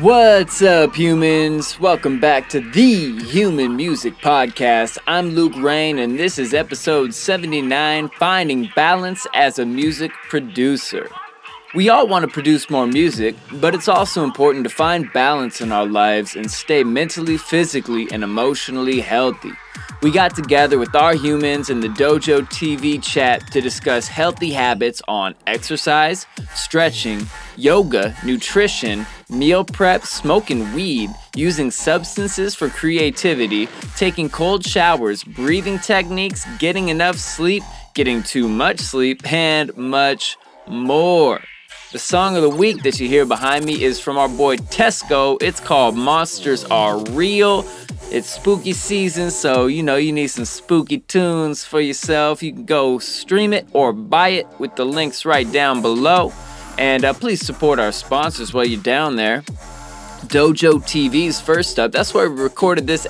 What's up, humans? Welcome back to the Human Music Podcast. I'm Luke Rain, and this is episode 79 Finding Balance as a Music Producer. We all want to produce more music, but it's also important to find balance in our lives and stay mentally, physically, and emotionally healthy. We got together with our humans in the Dojo TV chat to discuss healthy habits on exercise, stretching, yoga, nutrition, meal prep, smoking weed, using substances for creativity, taking cold showers, breathing techniques, getting enough sleep, getting too much sleep, and much more. The song of the week that you hear behind me is from our boy Tesko. It's called Monsters Are Real. It's spooky season, so you know you need some spooky tunes for yourself. You can go stream it or buy it with the links right down below. And uh, please support our sponsors while you're down there. Dojo TV's first up. That's where we recorded this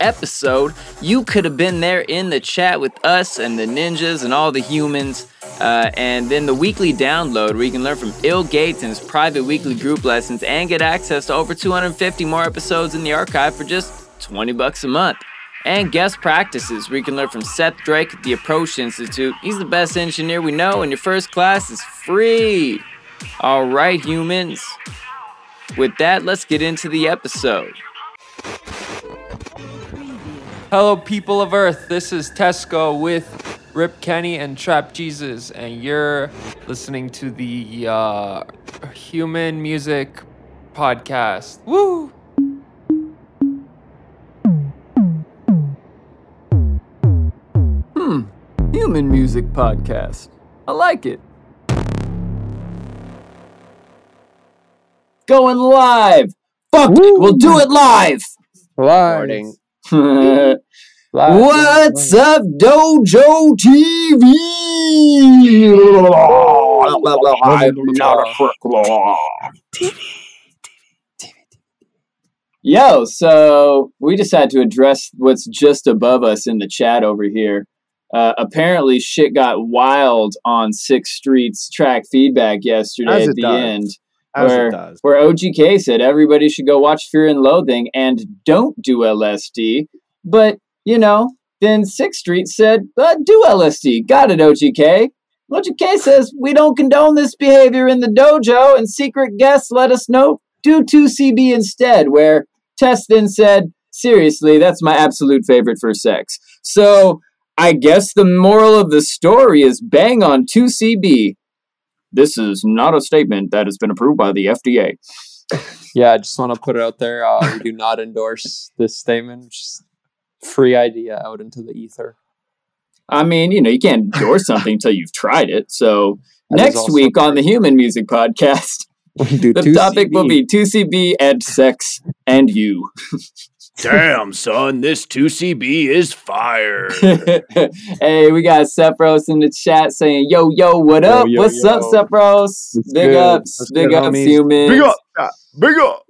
episode. You could have been there in the chat with us and the ninjas and all the humans. Uh, and then the weekly download where you can learn from and his private weekly group lessons and get access to over 250 more episodes in the archive for just 20 bucks a month. And guest practices where you can learn from Seth Drake at the Approach Institute. He's the best engineer we know, and your first class is free. All right, humans. With that, let's get into the episode. Hello, people of Earth. This is Tesko with Rip Kenny and Trap Jesus, and you're listening to the uh, Human Music Podcast. Woo! Hmm, Human Music Podcast. I like it. Going live! Fuck it, we'll do it live! Morning. What's up, Dojo TV? Yo, so we just had to address what's just above us in the chat over here. Uh, apparently, shit got wild on Six Street's track feedback yesterday As at the does. end As where, it does. where OGK said everybody should go watch Fear and Loathing and don't do LSD. But, you know, then Sixth Street said, uh, do LSD. Got it, OGK. OGK says we don't condone this behavior in the dojo, and secret guests let us know do 2CB instead, where Tess then said, seriously, that's my absolute favorite for sex. So I guess the moral of the story is bang on 2CB. This is not a statement that has been approved by the FDA. Yeah, I just want to put it out there. Uh, we do not endorse this statement. Just free idea out into the ether. I mean, you know, you can't endorse something until you've tried it. So That next week on the Human Music Podcast, the 2CB. topic will be 2CB and sex and you. Damn, son, this 2CB is fire. hey, we got Sepros in the chat saying, yo, yo, what up? yo, What's yo. up, Sepros? What's Big good? ups, What's big good, ups, homies? humans. big up, big up.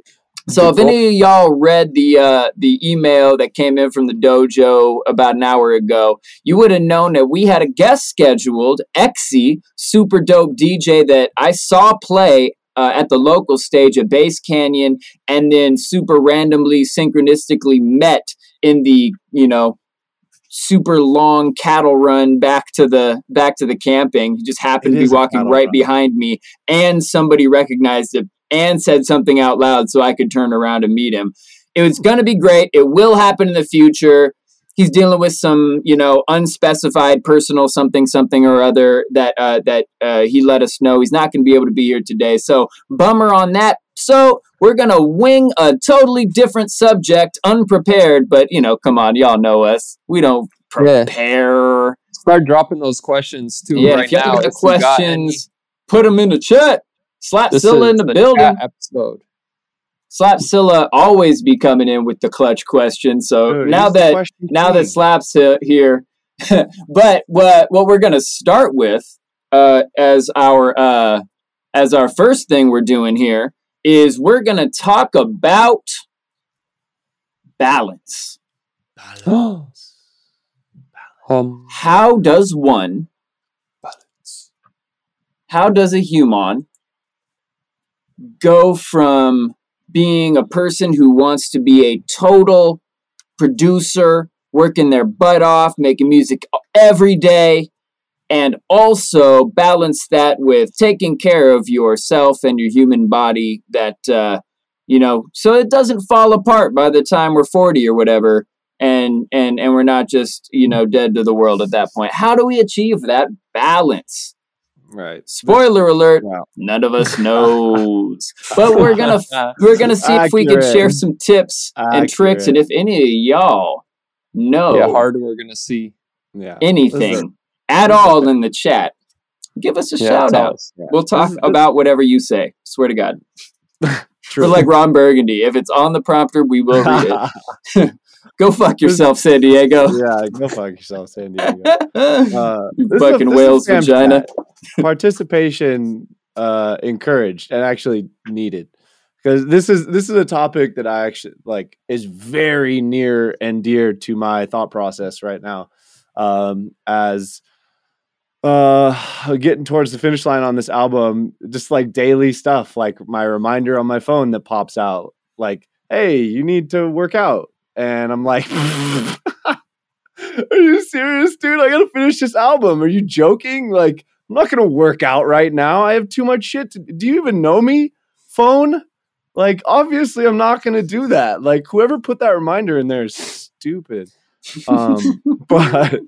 So if any of y'all read the uh, the email that came in from the dojo about an hour ago, you would have known that we had a guest scheduled, Exy, super dope DJ that I saw play uh, at the local stage at Bass Canyon, and then super randomly, synchronistically met in the you know super long cattle run back to the back to the camping. He just happened It to be walking right run. behind me, and somebody recognized it and said something out loud so I could turn around and meet him. It was going to be great. It will happen in the future. He's dealing with some, you know, unspecified personal something, something or other that uh, that uh, he let us know he's not going to be able to be here today. So bummer on that. So we're gonna wing a totally different subject, unprepared. But you know, come on, y'all know us. We don't Yeah. prepare. Start dropping those questions too. Yeah, right if y'all now. you got any. questions, put them in the chat. Scylla in the the building. episode. Slap Scylla always be coming in with the clutch question. So Dude, now that now that. Slap's here, but what what we're gonna start with uh, as our uh, as our first thing we're doing here is we're gonna talk about balance. um, How does one? Balance? How does a human go from being a person who wants to be a total producer, working their butt off, making music every day, and also balance that with taking care of yourself and your human body that uh, you know so it doesn't fall apart by the time we're 40 or whatever and and and we're not just you know dead to the world at that point. How do we achieve that balance Right. spoiler alert Wow. none of us knows but we're gonna we're gonna see if we can share some tips and tricks and if any of y'all know Yeah, harder we're gonna see. Yeah. anything at all in the chat, give us a Yeah, shout out. us. Yeah. We'll talk This is- about whatever you say. Swear to God. True. We're like Ron Burgundy. If it's on the prompter, we will read it. Go fuck yourself, San Diego. yeah, go fuck yourself, San Diego. Uh, You this is a- fucking whale's vagina. Participation uh, encouraged and actually needed because this is this is a topic that I actually like is very near and dear to my thought process right now. Um, as uh getting towards the finish line on this album just like daily stuff like my reminder on my phone that pops out like hey you need to work out and i'm like are you serious dude? I gotta finish this album. Are you joking? Like i'm not gonna work out right now. I have too much shit to do. You even know me phone? Like obviously i'm not gonna do that. Like whoever put that reminder in there is stupid. Um but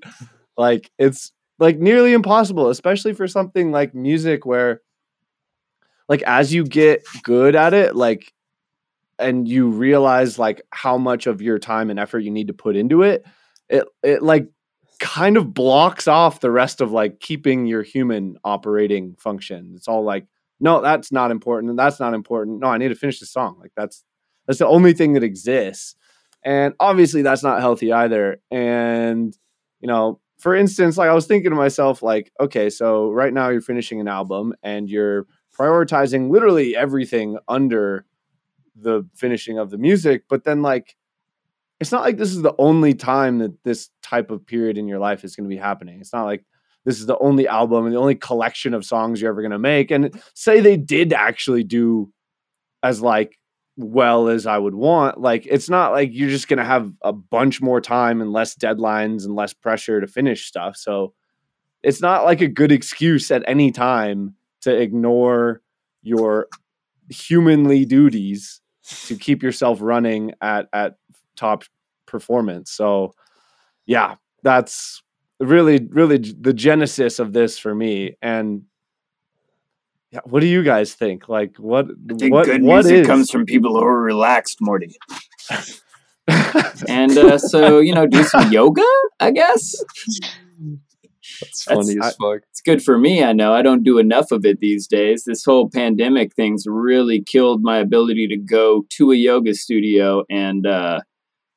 like it's like nearly impossible especially for something like music where like as you get good at it like and you realize like how much of your time and effort you need to put into it it it like kind of blocks off the rest of like keeping your human operating function. It's all like no that's not important. And that's not important. No i need to finish the song. Like that's that's the only thing that exists. And obviously that's not healthy either. And you know for instance like i was thinking to myself like okay so right now you're finishing an album and you're prioritizing literally everything under the finishing of the music but then like it's not like this is the only time that this type of period in your life is going to be happening it's not like this is the only album and the only collection of songs you're ever going to make and say they did actually do as like well as I would want. Like it's not like you're just gonna have a bunch more time and less deadlines and less pressure to finish stuff. So it's not like a good excuse at any time to ignore your humanly duties to keep yourself running at at top performance. So yeah, that's really really the genesis of this for me and yeah, what do you guys think? Like, what? I think what? good what music is- comes from people who are relaxed, Morty. And uh, so, you know, do some yoga, I guess. That's That's- funny I- as fuck. It's good for me. I know I don't do enough of it these days. This whole pandemic thing's really killed my ability to go to a yoga studio. And, uh,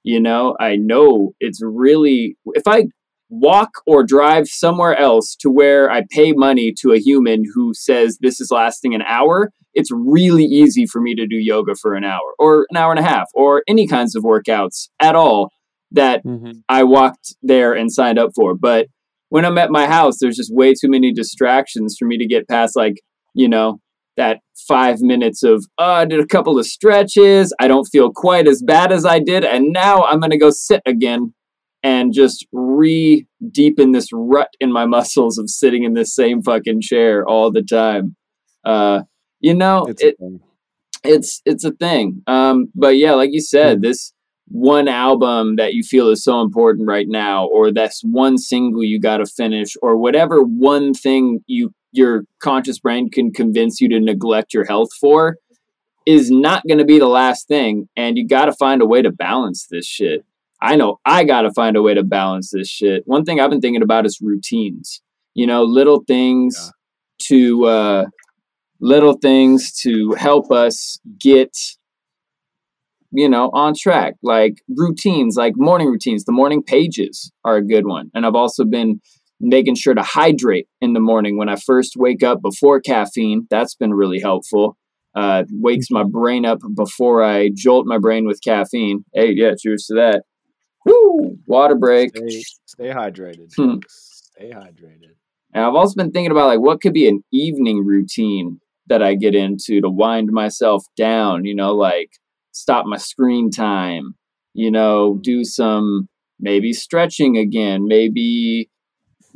you know, I know it's really, if I walk or drive somewhere else to where I pay money to a human who says this is lasting an hour, it's really easy for me to do yoga for an hour or an hour and a half or any kinds of workouts at all that I walked there and signed up for. But when I'm at my house, there's just way too many distractions for me to get past, like, you know, that five minutes of, oh, I did a couple of stretches. I don't feel quite as bad as I did. And now I'm going to go sit again and just re deepen this rut in my muscles of sitting in this same fucking chair all the time. Uh, you know, It's it, it's it's a thing. Um, but yeah, like you said, this one album that you feel is so important right now, or that's one single you got to finish, or whatever one thing you your conscious brain can convince you to neglect your health for, is not going to be the last thing. And you got to find a way to balance this shit. I know I got to find a way to balance this shit. One thing I've been thinking about is routines. You know, little things to uh, little things to help us get you know on track like routines like morning routines the morning pages are a good one and i've also been making sure to hydrate in the morning when i first wake up before caffeine that's been really helpful uh, wakes my brain up before i jolt my brain with caffeine hey yeah cheers to that Woo! water break Stay, stay hydrated. Hmm. Stay hydrated. And I've also been thinking about like what could be an evening routine that I get into to wind myself down, you know, like stop my screen time, you know, do some maybe stretching again, maybe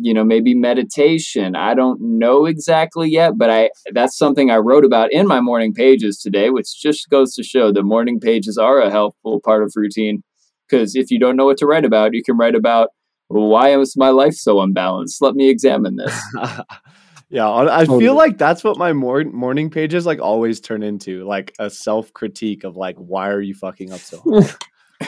you know, maybe meditation. I don't know exactly yet, but I that's something I wrote about in my morning pages today, which just goes to show that morning pages are a helpful part of routine. Because if you don't know what to write about, you can write about why is my life so unbalanced? Let me examine this. yeah, I feel like that's what my mor- morning pages like always turn into, like a self critique of like, why are you fucking up so hard?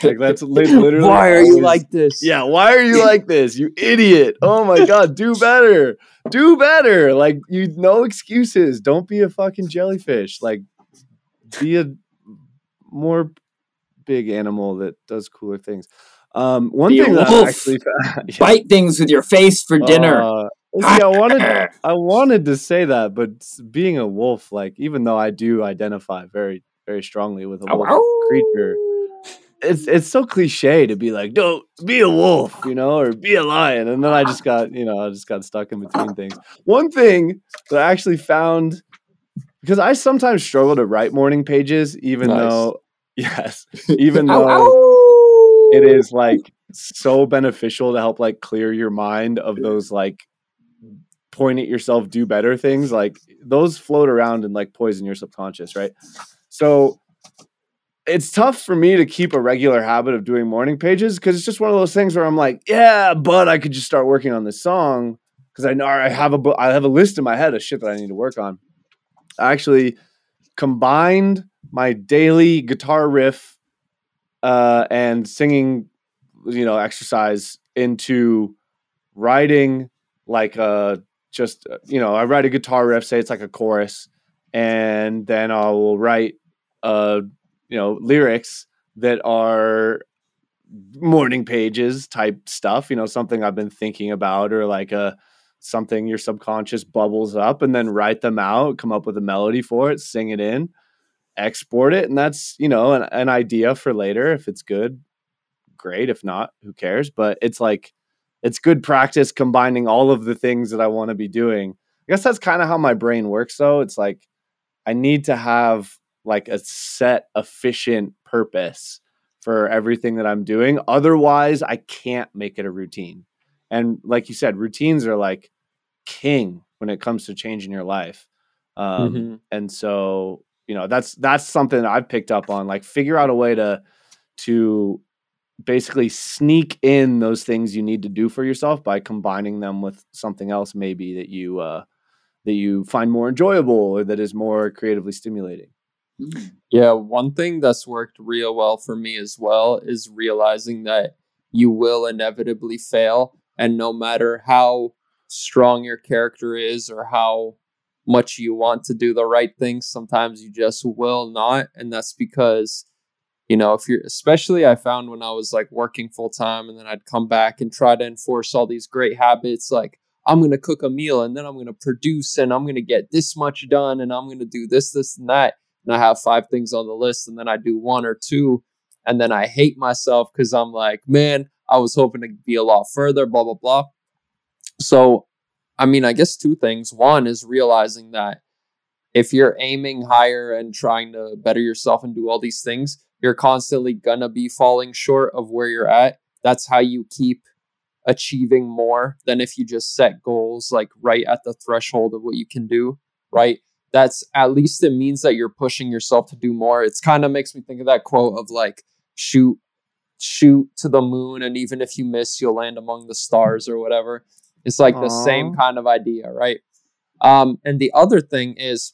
Like that's literally. why are you like this? Yeah, why are you like this? You idiot! Oh my god, do better, do better. Like you, no excuses. Don't be a fucking jellyfish. Like be a more big animal that does cooler things. Um, one Be thing that I actually yeah. bite things with your face for dinner. Uh, see, I wanted I wanted to say that, but being a wolf, like even though I do identify very very strongly with a oh, wolf oh. creature, it's it's so cliche to be like, don't be a wolf, you know, or be a lion. And then I just got, you know, I just got stuck in between things. One thing that I actually found because I sometimes struggle to write morning pages, even nice. though yes, even though ow, ow. it is like so beneficial to help like clear your mind of those like point at yourself, do better things. Like those float around and like poison your subconscious, right? So it's tough for me to keep a regular habit of doing morning pages because it's just one of those things where I'm like, yeah, but I could just start working on this song because I know I have a I have a list in my head of shit that I need to work on. I actually combined my daily guitar riff uh, and singing, you know, exercise into writing like a just you know I write a guitar riff, say it's like a chorus, and then I will write uh you know lyrics that are morning pages type stuff you know something i've been thinking about or like a something your subconscious bubbles up and then write them out come up with a melody for it sing it in export it and that's you know an, an idea for later. If it's good great. If not who cares? But it's like it's good practice combining all of the things that i want to be doing i guess that's kind of how my brain works though it's like i need to have like a set efficient purpose for everything that I'm doing. Otherwise, I can't make it a routine. And like you said, routines are like king when it comes to changing your life. Um, mm-hmm. And so, you know, that's that's something that I've picked up on. Like, figure out a way to to basically sneak in those things you need to do for yourself by combining them with something else, maybe that you uh, that you find more enjoyable or that is more creatively stimulating. Yeah, one thing that's worked real well for me as well is realizing that you will inevitably fail. And no matter how strong your character is or how much you want to do the right things, sometimes you just will not. And that's because, you know, if you're, especially I found when I was like working full time and then I'd come back and try to enforce all these great habits, like, I'm going to cook a meal and then I'm going to produce and I'm going to get this much done and I'm going to do this, this, and that and I have five things on the list and then I do one or two and then I hate myself because I'm like, man, I was hoping to be a lot further, blah, blah, blah. So, I mean, I guess two things. One is realizing that if you're aiming higher and trying to better yourself and do all these things, you're constantly gonna be falling short of where you're at. That's how you keep achieving more than if you just set goals like right at the threshold of what you can do, right? that's at least it means that you're pushing yourself to do more. It's kind of makes me think of that quote of like shoot shoot to the moon and even if you miss you'll land among the stars or whatever. It's like Aww. the same kind of idea, right? Um and the other thing is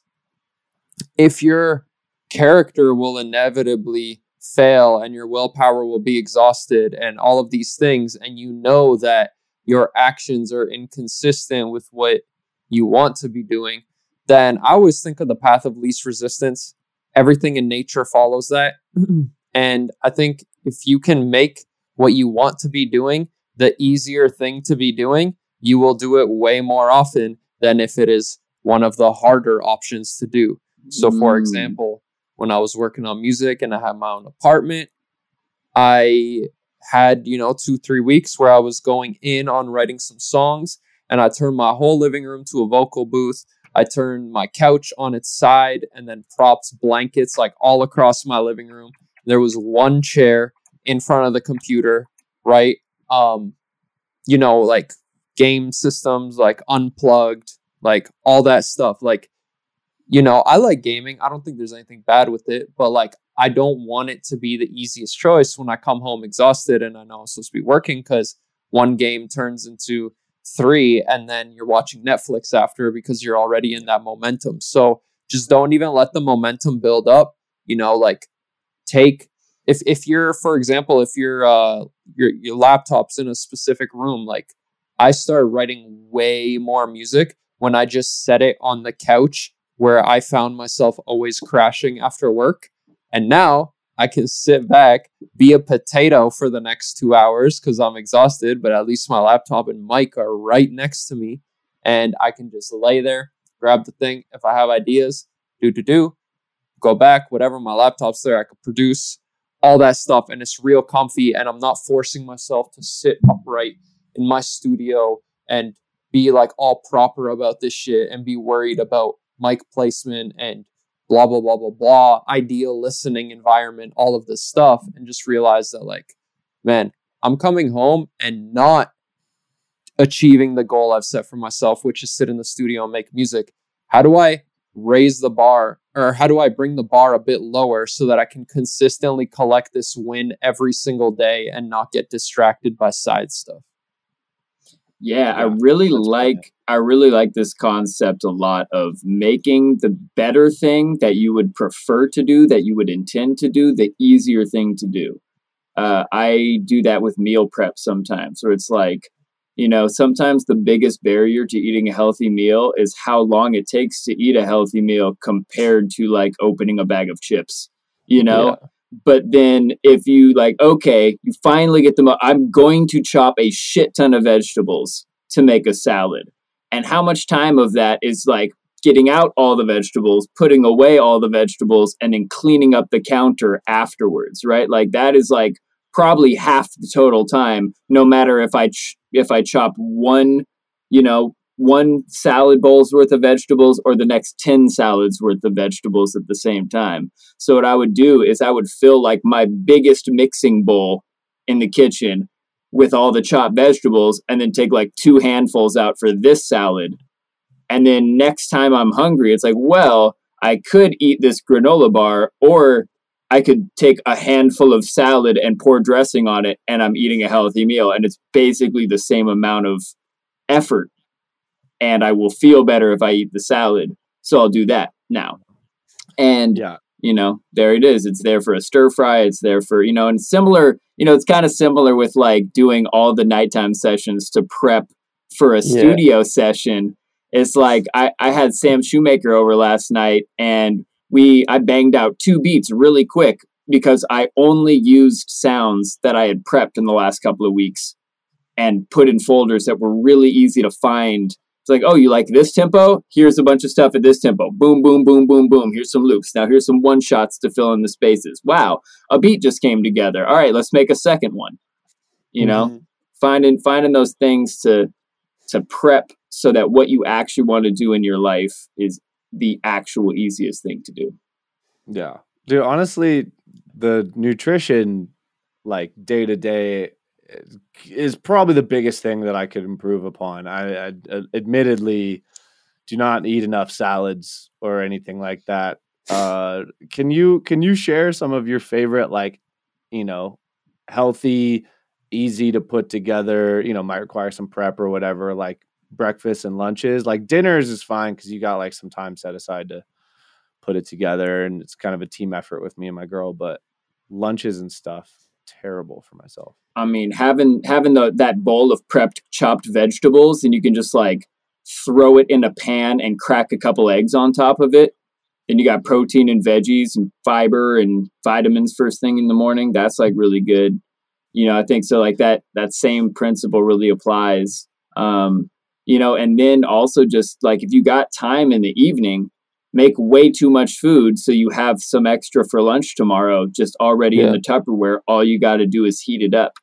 if your character will inevitably fail and your willpower will be exhausted and all of these things and you know that your actions are inconsistent with what you want to be doing then I always think of the path of least resistance. Everything in nature follows that. and I think if you can make what you want to be doing the easier thing to be doing, you will do it way more often than if it is one of the harder options to do. So, for mm. example, when I was working on music and I had my own apartment, I had, you know, two, three weeks where I was going in on writing some songs and I turned my whole living room to a vocal booth. I turned my couch on its side and then props, blankets like all across my living room. There was one chair in front of the computer, right? Um, you know, like game systems, like unplugged, like all that stuff. Like, you know, I like gaming. I don't think there's anything bad with it, but like, I don't want it to be the easiest choice when I come home exhausted and I know I'm supposed to be working because one game turns into three and then you're watching Netflix after because you're already in that momentum. So just don't even let the momentum build up. You know, like take if if you're for example, if your uh your your laptop's in a specific room, like I started writing way more music when I just set it on the couch where I found myself always crashing after work. And now I can sit back, be a potato for the next two hours because I'm exhausted, but at least my laptop and mic are right next to me. And I can just lay there, grab the thing. If I have ideas, do, do, do, go back, whatever, my laptop's there, I could produce all that stuff. And it's real comfy. And I'm not forcing myself to sit upright in my studio and be like all proper about this shit and be worried about mic placement and blah blah blah blah blah ideal listening environment all of this stuff and just realize that like man i'm coming home and not achieving the goal i've set for myself which is sit in the studio and make music. How do i raise the bar or how do i bring the bar a bit lower so that i can consistently collect this win every single day and not get distracted by side stuff yeah, I really like I really like this concept a lot of making the better thing that you would prefer to do, that you would intend to do, the easier thing to do. Uh, I do that with meal prep sometimes, where it's like, you know, sometimes the biggest barrier to eating a healthy meal is how long it takes to eat a healthy meal compared to like opening a bag of chips. You know, yeah. But then if you like, okay, you finally get them. I'm going to chop a shit ton of vegetables to make a salad. And how much time of that is like getting out all the vegetables, putting away all the vegetables, and then cleaning up the counter afterwards, right? Like that is like probably half the total time. No matter if I ch- if I chop one, you know, one salad bowl's worth of vegetables or the next 10 salads worth of vegetables at the same time. So, what I would do is I would fill like my biggest mixing bowl in the kitchen with all the chopped vegetables and then take like two handfuls out for this salad. And then next time I'm hungry, it's like, well, I could eat this granola bar or I could take a handful of salad and pour dressing on it and I'm eating a healthy meal. And it's basically the same amount of effort and I will feel better if I eat the salad. So I'll do that now. And yeah. you know, there it is. It's there for a stir fry. It's there for, you know, and similar, you know, it's kind of similar with like doing all the nighttime sessions to prep for a yeah. studio session. It's like I, I had Sam Shoemaker over last night and we I banged out two beats really quick because I only used sounds that I had prepped in the last couple of weeks and put in folders that were really easy to find it's like, oh, you like this tempo? Here's a bunch of stuff at this tempo. Boom, boom, boom, boom, boom. Here's some loops. Now here's some one shots to fill in the spaces. Wow, a beat just came together. All right, let's make a second one. You know, mm-hmm. finding finding those things to to prep so that what you actually want to do in your life is the actual easiest thing to do. Yeah. Dude, honestly, the nutrition like day to day is probably the biggest thing that I could improve upon. I, I uh, admittedly do not eat enough salads or anything like that. Uh, can you can you share some of your favorite like you know healthy, easy to put together? You know, might require some prep or whatever. Like breakfast and lunches. Like dinners is fine because you got like some time set aside to put it together, and it's kind of a team effort with me and my girl. But lunches and stuff terrible for myself. I mean, having having the that bowl of prepped chopped vegetables and you can just like throw it in a pan and crack a couple eggs on top of it. And you got protein and veggies and fiber and vitamins first thing in the morning. That's like really good. You know, I think so like that that same principle really applies. Um, you know, and then also just like if you got time in the evening, make way too much food so you have some extra for lunch tomorrow just already yeah. in the Tupperware. All you got to do is heat it up.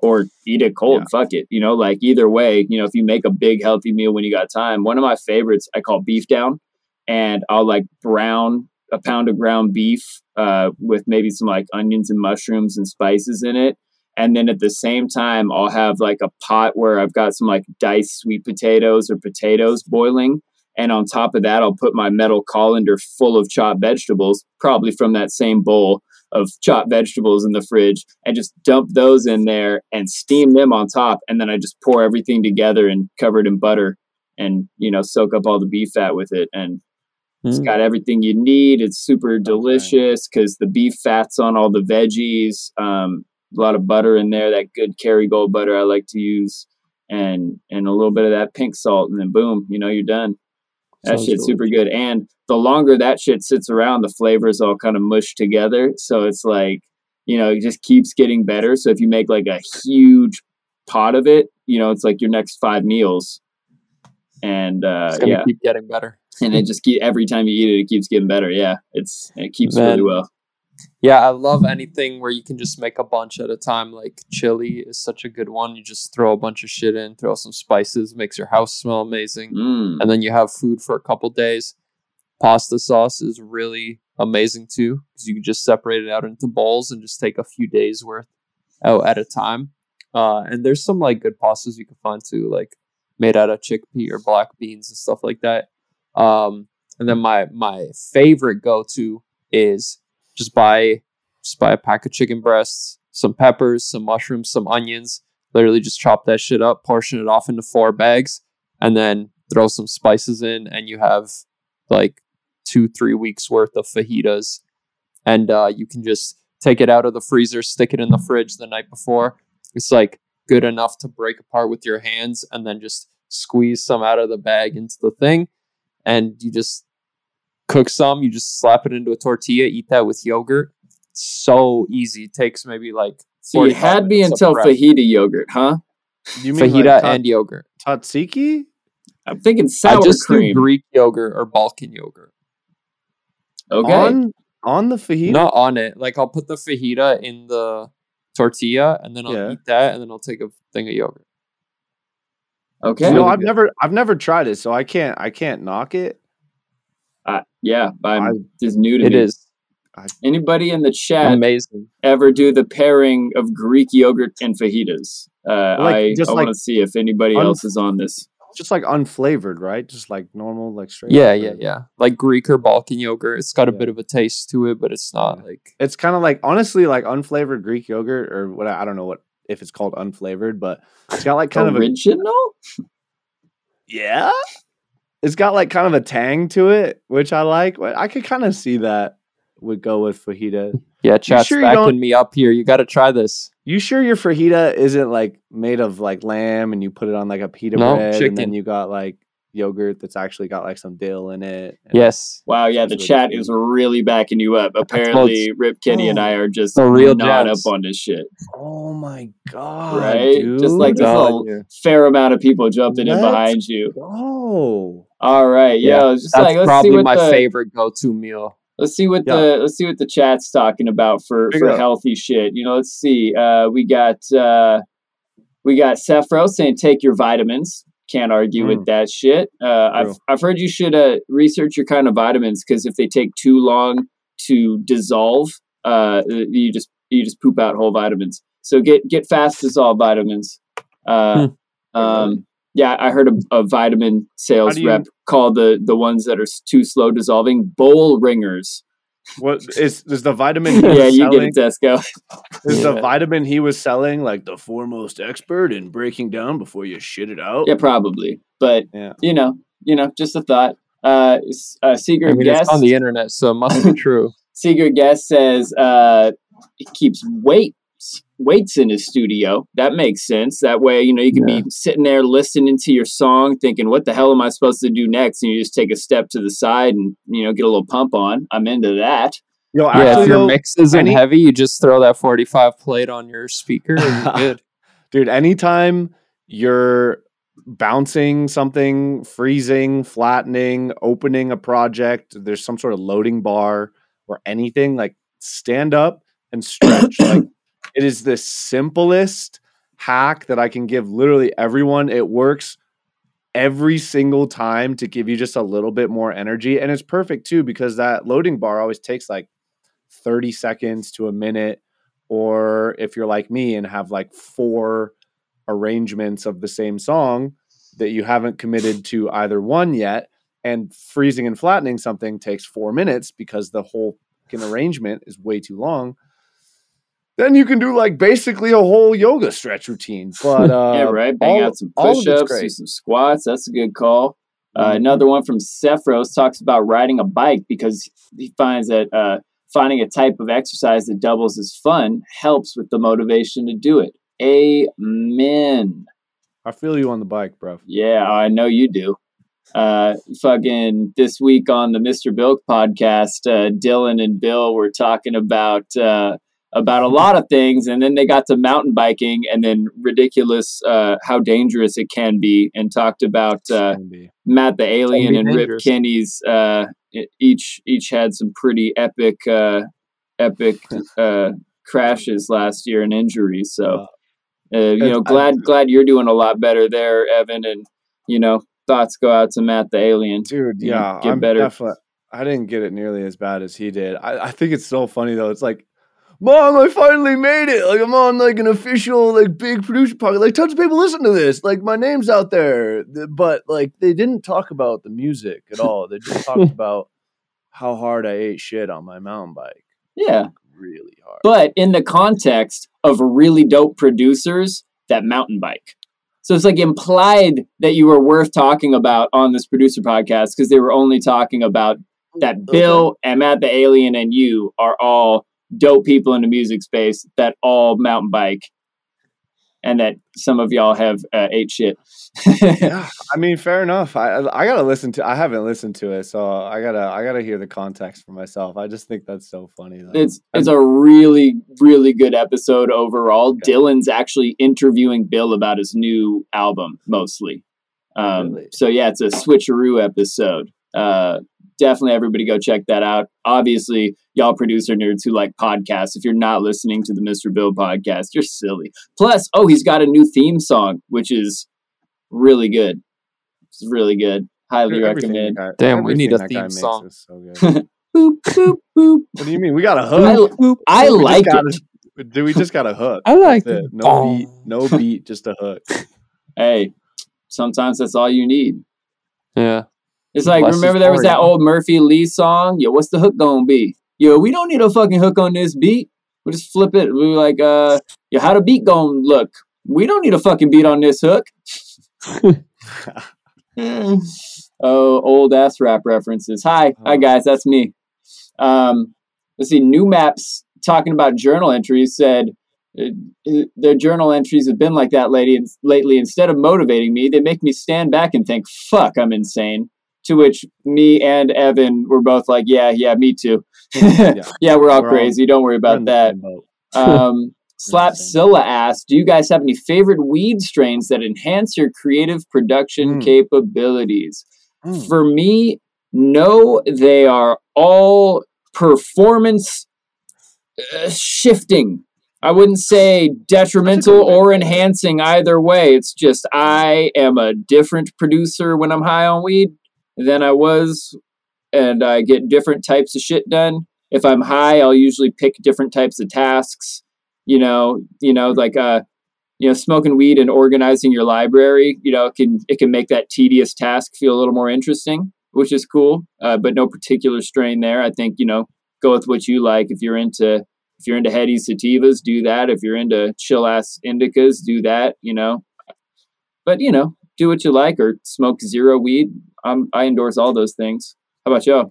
or eat it cold. Yeah. Fuck it. You know, like either way, you know, if you make a big healthy meal when you got time, one of my favorites I call beef down, and I'll like brown a pound of ground beef uh, with maybe some like onions and mushrooms and spices in it. And then at the same time, I'll have like a pot where I've got some like diced sweet potatoes or potatoes boiling. And on top of that, I'll put my metal colander full of chopped vegetables, probably from that same bowl of chopped vegetables in the fridge, and just dump those in there and steam them on top. And then I just pour everything together and cover it in butter and, you know, soak up all the beef fat with it. And it's got everything you need. It's super delicious because the beef fat's on all the veggies. Um, a lot of butter in there, that good Kerrygold butter I like to use, and and a little bit of that pink salt, and then boom, you know you're done. That Sounds shit's super good. And the longer that shit sits around, the flavors all kind of mush together. So it's like, you know, it just keeps getting better. So if you make like a huge pot of it, you know, it's like your next five meals. And uh, yeah, keep getting better. and it just keep every time you eat it, it keeps getting better. Yeah, it's it keeps Man. really well. Yeah, I love anything where you can just make a bunch at a time. Like chili is such a good one. You just throw a bunch of shit in, throw some spices, makes your house smell amazing, Mm. and then you have food for a couple days. Pasta sauce is really amazing too because you can just separate it out into bowls and just take a few days worth out at a time. Uh, and there's some like good pastas you can find too, like made out of chickpea or black beans and stuff like that. Um, and then my my favorite go to is just buy just buy a pack of chicken breasts, some peppers, some mushrooms, some onions. Literally just chop that shit up, portion it off into four bags, and then throw some spices in, and you have like two, three weeks worth of fajitas. And uh, you can just take it out of the freezer, stick it in the fridge the night before. It's like good enough to break apart with your hands, and then just squeeze some out of the bag into the thing. And you just cook some, you just slap it into a tortilla, eat that with yogurt. So easy. It takes maybe like So you had me until fajita yogurt, huh? You mean fajita like ta- and yogurt. tzatziki? I'm thinking sour I just cream. do Greek yogurt or Balkan yogurt. okay. On on the fajita? Not on it. Like I'll put the fajita in the tortilla and then I'll Yeah. eat that and then I'll take a thing of yogurt. okay. No, really I've good. never I've never tried it, so I can't I can't knock it. Uh, yeah, I'm I- just new to It me. is Anybody in the chat amazing. ever do the pairing of Greek yogurt and fajitas? Uh, Like, I, just I like want to see if anybody un- else is on this. Just like unflavored, right? Just like normal, like straight. Yeah, yeah, or- yeah. Like Greek or Balkan yogurt. It's got a Yeah. bit of a taste to it, but it's not Yeah. like It's kind of like honestly like unflavored Greek yogurt or what I don't know what if it's called unflavored, but it's got like kind of a Original? yeah. It's got like kind of a tang to it, which I like. I could kind of see that would go with fajita. yeah, chat's sure you backing don't- me up here. You gotta try this. You sure your fajita isn't like made of like lamb and you put it on like a pita No, bread and then chicken. you got like yogurt that's actually got like some dill in it? Yes. Wow, yeah, the chat is really backing you up. Apparently, Rip Kenny and I are just The real not gems. up on this shit. Oh my god! Right? Just like dude. this telling little you. fair amount of people jumping in Let's behind you. Oh, All right, yeah. Yeah, just That's like, let's see probably what my the favorite go-to meal. let's see what Yeah. the let's see what the chat's talking about for Figure for out. healthy shit. You know, let's see. Uh, we got uh, we got Sephro saying take your vitamins. Can't argue with that shit. Uh, I've I've heard you should uh, research your kind of vitamins because if they take too long to dissolve, uh, you just you just poop out whole vitamins. So get get fast dissolve vitamins. Uh, um, yeah, I heard a, a vitamin sales you- rep call the the ones that are too slow dissolving bowl ringers. What is is the vitamin? He yeah, was you selling, get it, Tesko. Is the vitamin he was selling like The foremost expert in breaking down before you shit it out. yeah, probably. But Yeah. you know, you know, just a thought. Uh, s- uh I secret mean, guest. it's on the internet, so it must be true. secret guest says uh, he keeps weights weights in his studio. That makes sense. That way, you know, you can Yeah. be sitting there listening to your song, thinking, "What the hell am I supposed to do next?" And you just take a step to the side and you know get a little pump on. I'm into that. yo? yeah, Actually, if your mix isn't any- heavy, you just throw that 45 plate on your speaker and you're good. dude. Anytime you're bouncing something, freezing, flattening, opening a project, there's some sort of loading bar or anything. Like stand up and stretch. like it is the simplest hack that I can give literally everyone. It works every single time to give you just a little bit more energy. And it's perfect too because that loading bar always takes like 30 seconds to a minute. Or if you're like me and have like four arrangements of the same song that you haven't committed to either one yet, and freezing and flattening something takes four minutes because the whole arrangement is way too long then you can do like basically a whole yoga stretch routine. But uh, yeah, right. Bang all, out some push ups, do some squats. That's a good call. Uh, mm-hmm. Another one from Sephros talks about riding a bike because he finds that uh, finding a type of exercise that doubles as fun helps with the motivation to do it. Amen. I feel you on the bike, bro. Yeah, I know you do. Uh, fucking this week on the Mr. Bill podcast, uh, Dylan and Bill were talking about uh, about a lot of things and then they got to mountain biking and then ridiculous uh, how dangerous it can be and talked about uh, matt the alien and rip kenny's uh, each each had some pretty epic uh, epic uh, crashes last year and injuries so uh, you know glad glad you're doing a lot better there evan and you know thoughts go out to matt the alien. Dude yeah get I'm better definitely, i didn't get it nearly as bad as he did. I, I think it's so funny though. It's like Mom, I finally made it. Like I'm on like an official like big producer podcast. Like tons of people listen to this. Like my name's out there. But like they didn't talk about the music at all. They just talked about how hard I ate shit on my mountain bike. Yeah. Like, really hard. But in the context of really dope producers that mountain bike. So it's like implied that you were worth talking about on this producer podcast because they were only talking about that Bill okay. and Matt the Alien and you are all dope people in the music space that all mountain bike and that some of y'all have uh, ate shit. yeah, I mean, fair enough. I I gotta listen to. I haven't listened to it, so I gotta I gotta hear the context for myself. I just think that's so funny. Though. It's it's a really really good episode overall. Okay. Dylan's actually interviewing Bill about his new album mostly. Um, really? So yeah, it's a switcheroo episode. Uh, definitely everybody go check that out. Obviously, y'all producer nerds who like podcasts, if you're not listening to the Mr. Bill podcast, you're silly. Plus, oh, he's got a new theme song, which is really good. It's really good. Highly recommend. Guy, Damn, we need a theme song. So boop, boop, boop. What do you mean? We got a hook. I, I like it. A, do we just got a hook? I like it. No beat, no beat, just a hook. Hey, sometimes that's all you need. Yeah. It's like remember there was that old Murphy Lee song. Yo, what's the hook gonna be? Yo, we don't need a fucking hook on this beat. We just flip it. We're like, uh, yo, how the beat gonna look? We don't need a fucking beat on this hook. oh, old ass rap references. Hi, hi guys, that's me. Um, let's see. New Maps talking about journal entries said uh, their journal entries have been like that lady lately. Instead of motivating me, they make me stand back and think, "Fuck, I'm insane." To which me and Evan were both like, yeah, yeah, me too. yeah. yeah, we're all we're crazy. All, Don't worry about that. Um, Slapzilla asked, do you guys have any favorite weed strains that enhance your creative production mm. capabilities? Mm. For me, no, they are all performance uh, shifting. I wouldn't say detrimental or enhancing either way. It's just I am a different producer when I'm high on weed than I was, and I get different types of shit done. If I'm high, I'll usually pick different types of tasks. You know, you know, like uh, you know, smoking weed and organizing your library. You know, can it can make that tedious task feel a little more interesting, which is cool. Uh, but no particular strain there. I think you know, go with what you like. If you're into if you're into heady sativas, do that. If you're into chill ass indicas, do that. You know, but you know, do what you like or smoke zero weed. I'm, I endorse all those things. How about you?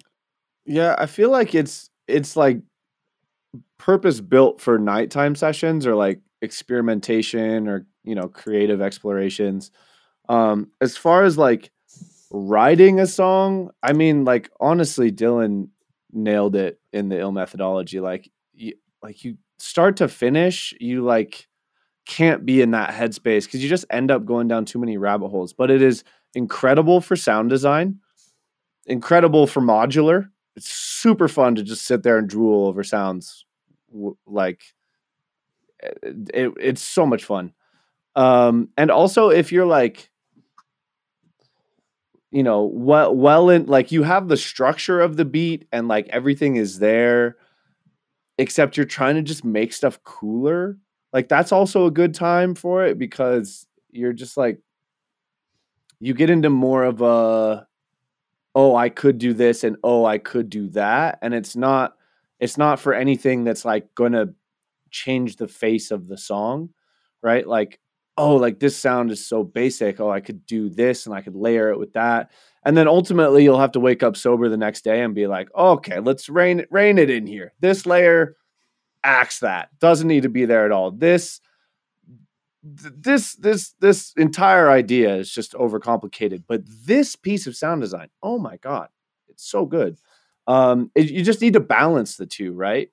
Yeah, I feel like it's it's like purpose built for nighttime sessions or like experimentation or you know creative explorations. Um, as far as like writing a song, I mean, like honestly, Dylan nailed it in the ill methodology. Like, you, like you start to finish, you like can't be in that headspace because you just end up going down too many rabbit holes. But it is incredible for sound design, incredible for modular. It's super fun to just sit there and drool over sounds. Like it, it it's so much fun. Um, and also if you're like, you know, well, well in like you have the structure of the beat and like everything is there, except you're trying to just make stuff cooler. Like that's also a good time for it because you're just like you get into more of a oh i could do this and oh i could do that. And it's not it's not for anything that's like to change the face of the song right? Like oh like this sound is so basic. Oh i could do this and i could layer it with that. And then ultimately you'll have to wake up sober the next day and be like okay let's rein rein it in here. This layer acts that. Doesn't need to be there at all. This this this this entire idea is just overcomplicated but this piece of sound design oh my god it's so good. Um it, you just need to balance the two right?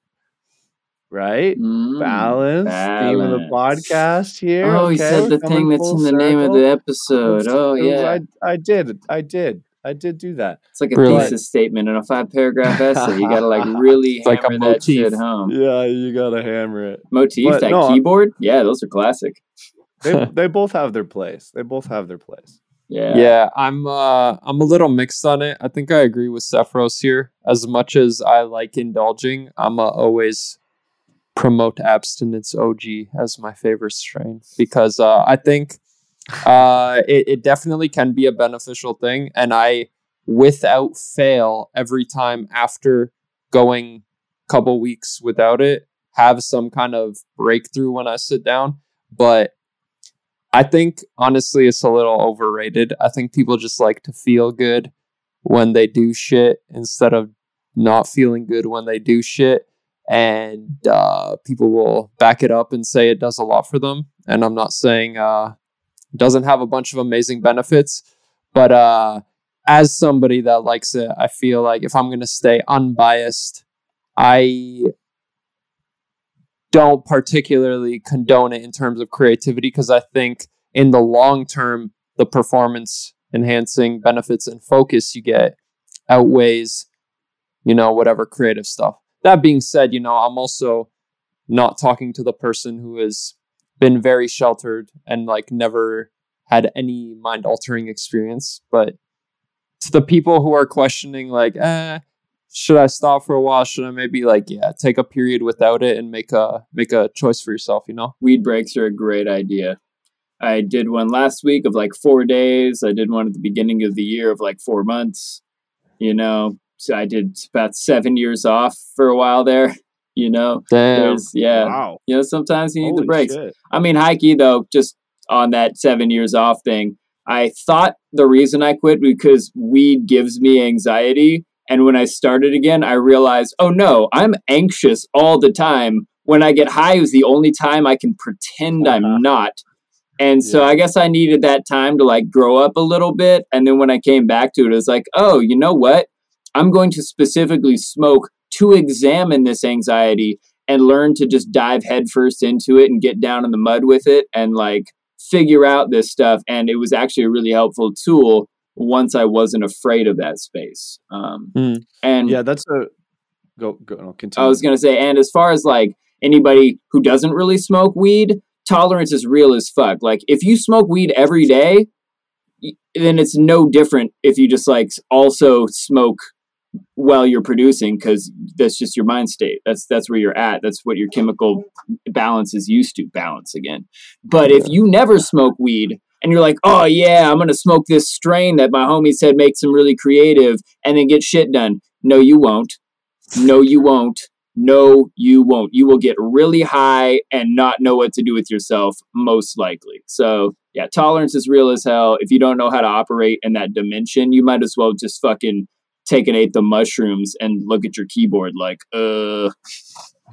Right? Mm, balance, theme of the podcast here Oh, he said the coming thing that's in the name of the episode. Oh, yeah. I, I did i did i did do that It's like a Brilliant. thesis statement in a five paragraph essay. You gotta like really like a hammer that shit motif. home. yeah you gotta hammer it Motif, But that no, I- keyboard? Yeah, those are classic. they, they both have their place they both have their place Yeah. Yeah, I'm uh I'm a little mixed on it. I think I agree with Sephiros here. As much as I like indulging, I'm uh, always promote abstinence OG as my favorite strain because uh, I think uh, it, it definitely can be a beneficial thing, and I without fail every time after going a couple weeks without it have some kind of breakthrough when I sit down, but I think honestly it's a little overrated. I think people just like to feel good when they do shit instead of not feeling good when they do shit. And uh, people will back it up and say it does a lot for them. And I'm not saying uh, doesn't have a bunch of amazing benefits, but uh, as somebody that likes it, I feel like if I'm going to stay unbiased, I don't particularly condone it in terms of creativity because I think in the long term, the performance enhancing benefits and focus you get outweighs, you know, whatever creative stuff. That being said, you know, I'm also not talking to the person who has been very sheltered and like never had any mind altering experience, but to the people who are questioning, like, eh, should I stop for a while? Should I maybe like, yeah, take a period without it and make a make a choice for yourself? You know? Weed breaks are a great idea. I did one last week of like four days. I did one at the beginning of the year of like four months. You know, so I did about seven years off for a while there. You know, Damn. there's yeah. wow You know, sometimes you need Holy the breaks. shit. I mean, Heike, though, just on that seven years off thing, I thought the reason I quit because weed gives me anxiety. And when I started again, I realized, oh no, I'm anxious all the time. When I get high is the only time I can pretend I'm uh-huh. not. And so Yeah. I guess I needed that time to like grow up a little bit. And then when I came back to it, it was like, oh, you know what? I'm going to specifically smoke to examine this anxiety and learn to just dive headfirst into it and get down in the mud with it and like figure out this stuff. And it was actually a really helpful tool once I wasn't afraid of that space. Um, Mm. And yeah that's a go go no, continue I was going to say, and as far as like anybody who doesn't really smoke weed, tolerance is real as fuck. Like if you smoke weed every day, then it's no different if you just like also smoke while you're producing because that's just your mind state. That's that's where you're at. That's what your chemical balance is used to. Balance again. But if you never smoke weed and you're like, oh yeah, I'm gonna smoke this strain that my homie said makes him really creative, and then get shit done. No, you won't. No, you won't. No, you won't. You will get really high and not know what to do with yourself, most likely. So, yeah, tolerance is real as hell. If you don't know how to operate in that dimension, you might as well just fucking take and eat the mushrooms and look at your keyboard like, uh,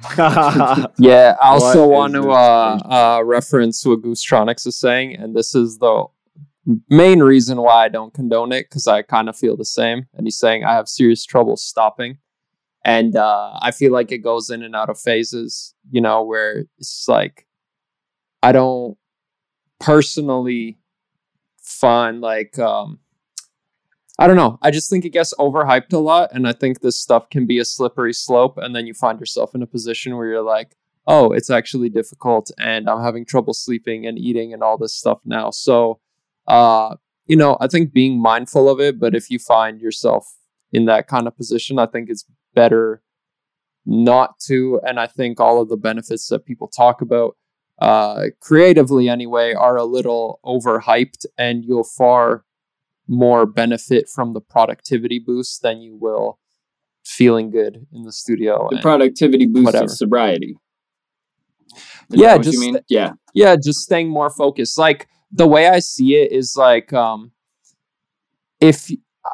Yeah, I also want to uh, uh, reference what Goosetronics is saying, and this is the main reason why I don't condone it because I kind of feel the same. And he's saying I have serious trouble stopping, and uh, I feel like it goes in and out of phases. You know, where it's like I don't personally find like um, I don't know. I just think it gets overhyped a lot, and I think this stuff can be a slippery slope. And then you find yourself in a position where you're like, oh, it's actually difficult and I'm having trouble sleeping and eating and all this stuff now. So, uh, you know, I think being mindful of it, but if you find yourself in that kind of position, I think it's better not to. And I think all of the benefits that people talk about, uh, creatively anyway, are a little overhyped, and you'll far more benefit from the productivity boost than you will feeling good in the studio. The productivity boost whatever. of sobriety. Is yeah, just yeah, yeah, just staying more focused. Like the way I see it is like, um, if uh,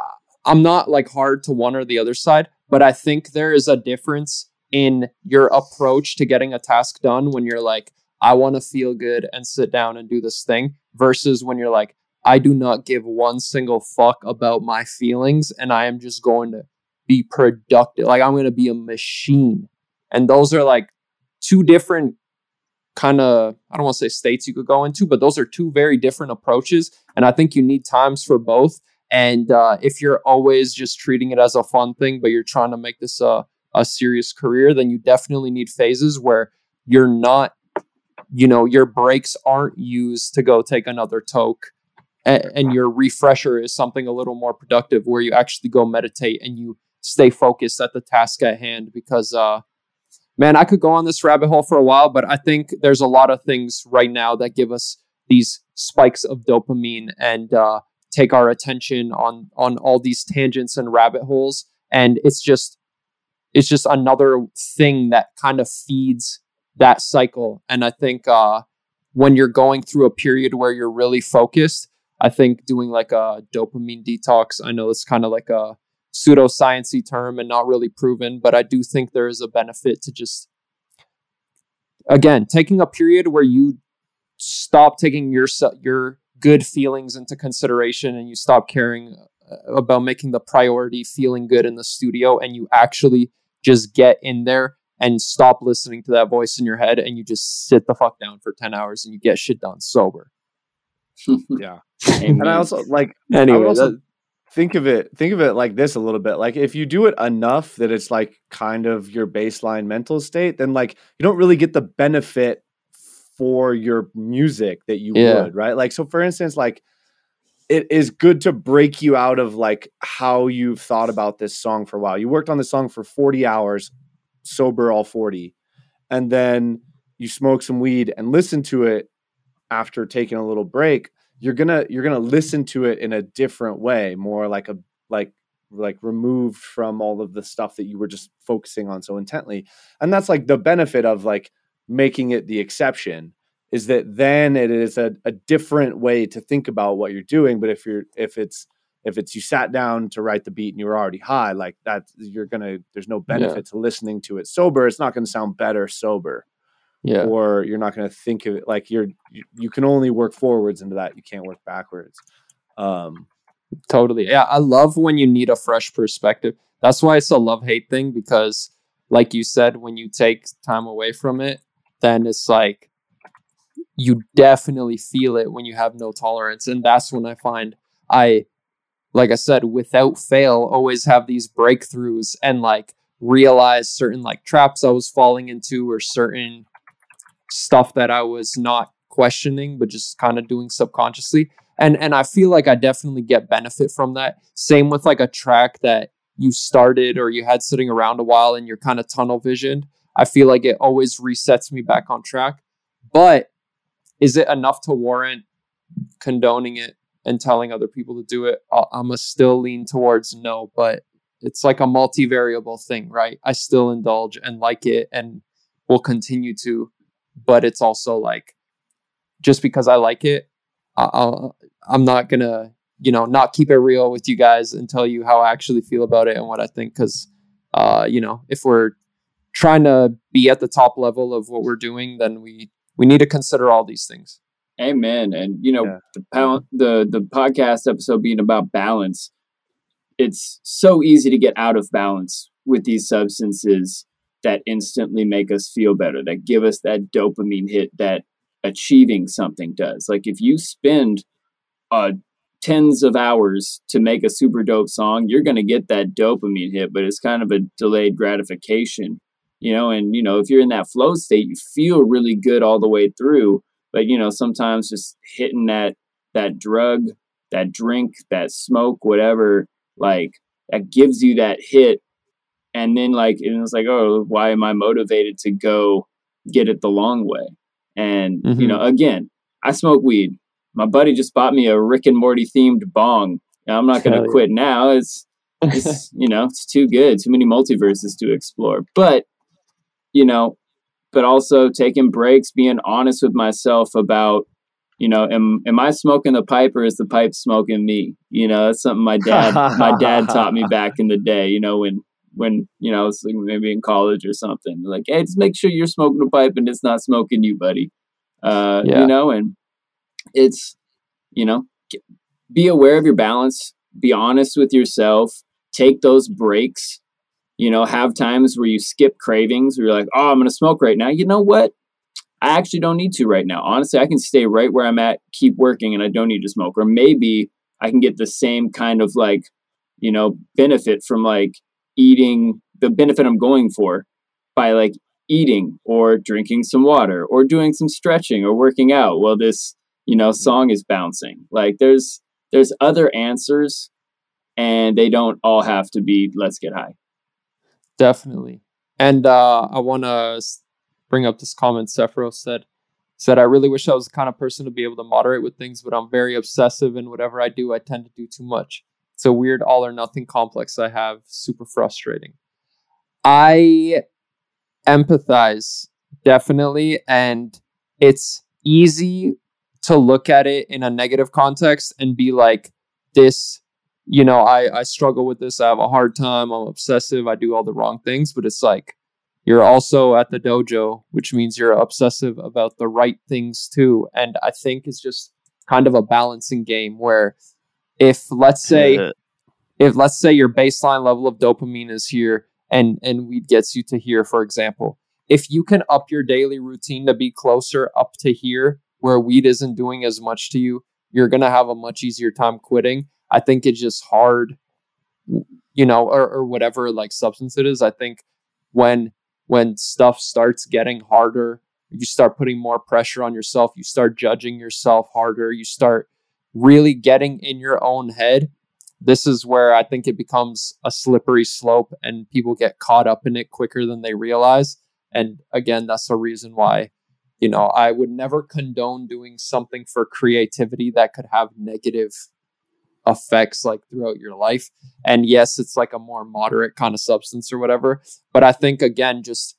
I'm not like hard to one or the other side, but I think there is a difference in your approach to getting a task done when you're like, I want to feel good and sit down and do this thing, versus when you're like, I do not give one single fuck about my feelings and I am just going to be productive. Like I'm going to be a machine. And those are like two different kind of I don't want to say states you could go into, but those are two very different approaches, and I think you need times for both. And uh, if you're always just treating it as a fun thing, but you're trying to make this a a serious career, then you definitely need phases where you're not, you know, your breaks aren't used to go take another toke. And, your refresher is something a little more productive where you actually go meditate and you stay focused at the task at hand because uh, man, I could go on this rabbit hole for a while, but I think there's a lot of things right now that give us these spikes of dopamine and uh, take our attention on on all these tangents and rabbit holes, and it's just it's just another thing that kind of feeds that cycle. And I think uh, when you're going through a period where you're really focused, I think doing like a dopamine detox. I know it's kind of like a pseudosciency term and not really proven, but I do think there is a benefit to just again taking a period where you stop taking your your good feelings into consideration and you stop caring uh, about making the priority feeling good in the studio and you actually just get in there and stop listening to that voice in your head and you just sit the fuck down for 10 hours and you get shit done sober yeah. And i also like anyway also, that, think of it think of it like this a little bit like if you do it enough that it's like kind of your baseline mental state then like you don't really get the benefit for your music that you yeah. would right? Like so for instance like it is good to break you out of like how you've thought about this song for a while. You worked on the song for 40 hours sober all 40 and then you smoke some weed and listen to it after taking a little break you're gonna you're gonna listen to it in a different way, more like a like like removed from all of the stuff that you were just focusing on so intently. And that's like the benefit of like making it the exception is that then it is a, a different way to think about what you're doing. But if you're if it's if it's you sat down to write the beat and you were already high, like that, you're gonna. There's no benefit yeah. to listening to it sober. It's not gonna sound better sober yeah. or you're not going to think of it like you're you, you, can only work forwards into that you can't work backwards. Um totally yeah i love when you need a fresh perspective. That's why it's a love hate thing because like you said when you take time away from it then it's like you definitely feel it when you have no tolerance and that's when i find i like i said without fail always have these breakthroughs and like realize certain like traps i was falling into or certain stuff that I was not questioning, but just kind of doing subconsciously. And and I feel like I definitely get benefit from that. Same with like a track that you started or you had sitting around a while and you're kind of tunnel visioned. I feel like it always resets me back on track. But is it enough to warrant condoning it and telling other people to do it? I'm a still lean towards no, but it's like a multivariable thing, right? I still indulge and like it and will continue to but it's also like just because I like it, I'll, I'm not gonna you know not keep it real with you guys and tell you how I actually feel about it and what I think because uh, you know if we're trying to be at the top level of what we're doing, then we we need to consider all these things. Amen. And you know yeah. the pound, the the podcast episode being about balance, it's so easy to get out of balance with these substances that instantly make us feel better, that give us that dopamine hit that achieving something does. Like if you spend uh, tens of hours to make a super dope song, you're going to get that dopamine hit, but it's kind of a delayed gratification. you know, and you know, if you're in that flow state, you feel really good all the way through. But you know, sometimes just hitting that that drug, that drink, that smoke, whatever, like that gives you that hit. And then like it was like, oh, why am I motivated to go get it the long way? And mm-hmm. you know, again, I smoke weed. My buddy just bought me a Rick and Morty themed bong. Now, I'm not going to quit now. It's, it's you know, it's too good. Too many multiverses to explore. But you know, but also taking breaks, being honest with myself about, you know, am am I smoking the pipe or is the pipe smoking me? You know, that's something my dad my dad taught me back in the day. You know, when when you know I was like maybe in college or something. Like, hey, just make sure you're smoking the pipe and it's not smoking you, buddy. Uh, yeah. You know, and it's you know, be aware of your balance. Be honest with yourself. Take those breaks you know, have times where you skip cravings where you're like, oh, I'm to smoke right now. You know what? I actually don't need to right now. Honestly, I can stay right where I'm at, keep working, and I don't need to smoke. Or maybe I can get the same kind of like, you know, benefit from like eating the benefit I'm going for by like eating or drinking some water or doing some stretching or working out while this, you know, song is bouncing. Like there's there's other answers and they don't all have to be let's get high. Definitely. And uh, I want to bring up this comment Sephiro said. Said, I really wish I was the kind of person to be able to moderate with things, but I'm very obsessive, and whatever I do, I tend to do too much. It's a weird all or nothing complex I have, super frustrating. I empathize definitely, and it's easy to look at it in a negative context and be like, this you know, I, I struggle with this. I have a hard time. I'm obsessive. I do all the wrong things, but it's like you're also at the dojo, which means you're obsessive about the right things too. And I think it's just kind of a balancing game where if let's say if let's say your baseline level of dopamine is here and and weed gets you to here, for example, if you can up your daily routine to be closer up to here where weed isn't doing as much to you, you're gonna have a much easier time quitting I think it's just hard, you know, or, or whatever like substance it is. I think when when stuff starts getting harder, you start putting more pressure on yourself, you start judging yourself harder, you start really getting in your own head. This is where I think it becomes a slippery slope and people get caught up in it quicker than they realize. And again, that's the reason why, you know, I would never condone doing something for creativity that could have negative effects like throughout your life. And yes, it's like a more moderate kind of substance or whatever. But I think, again, just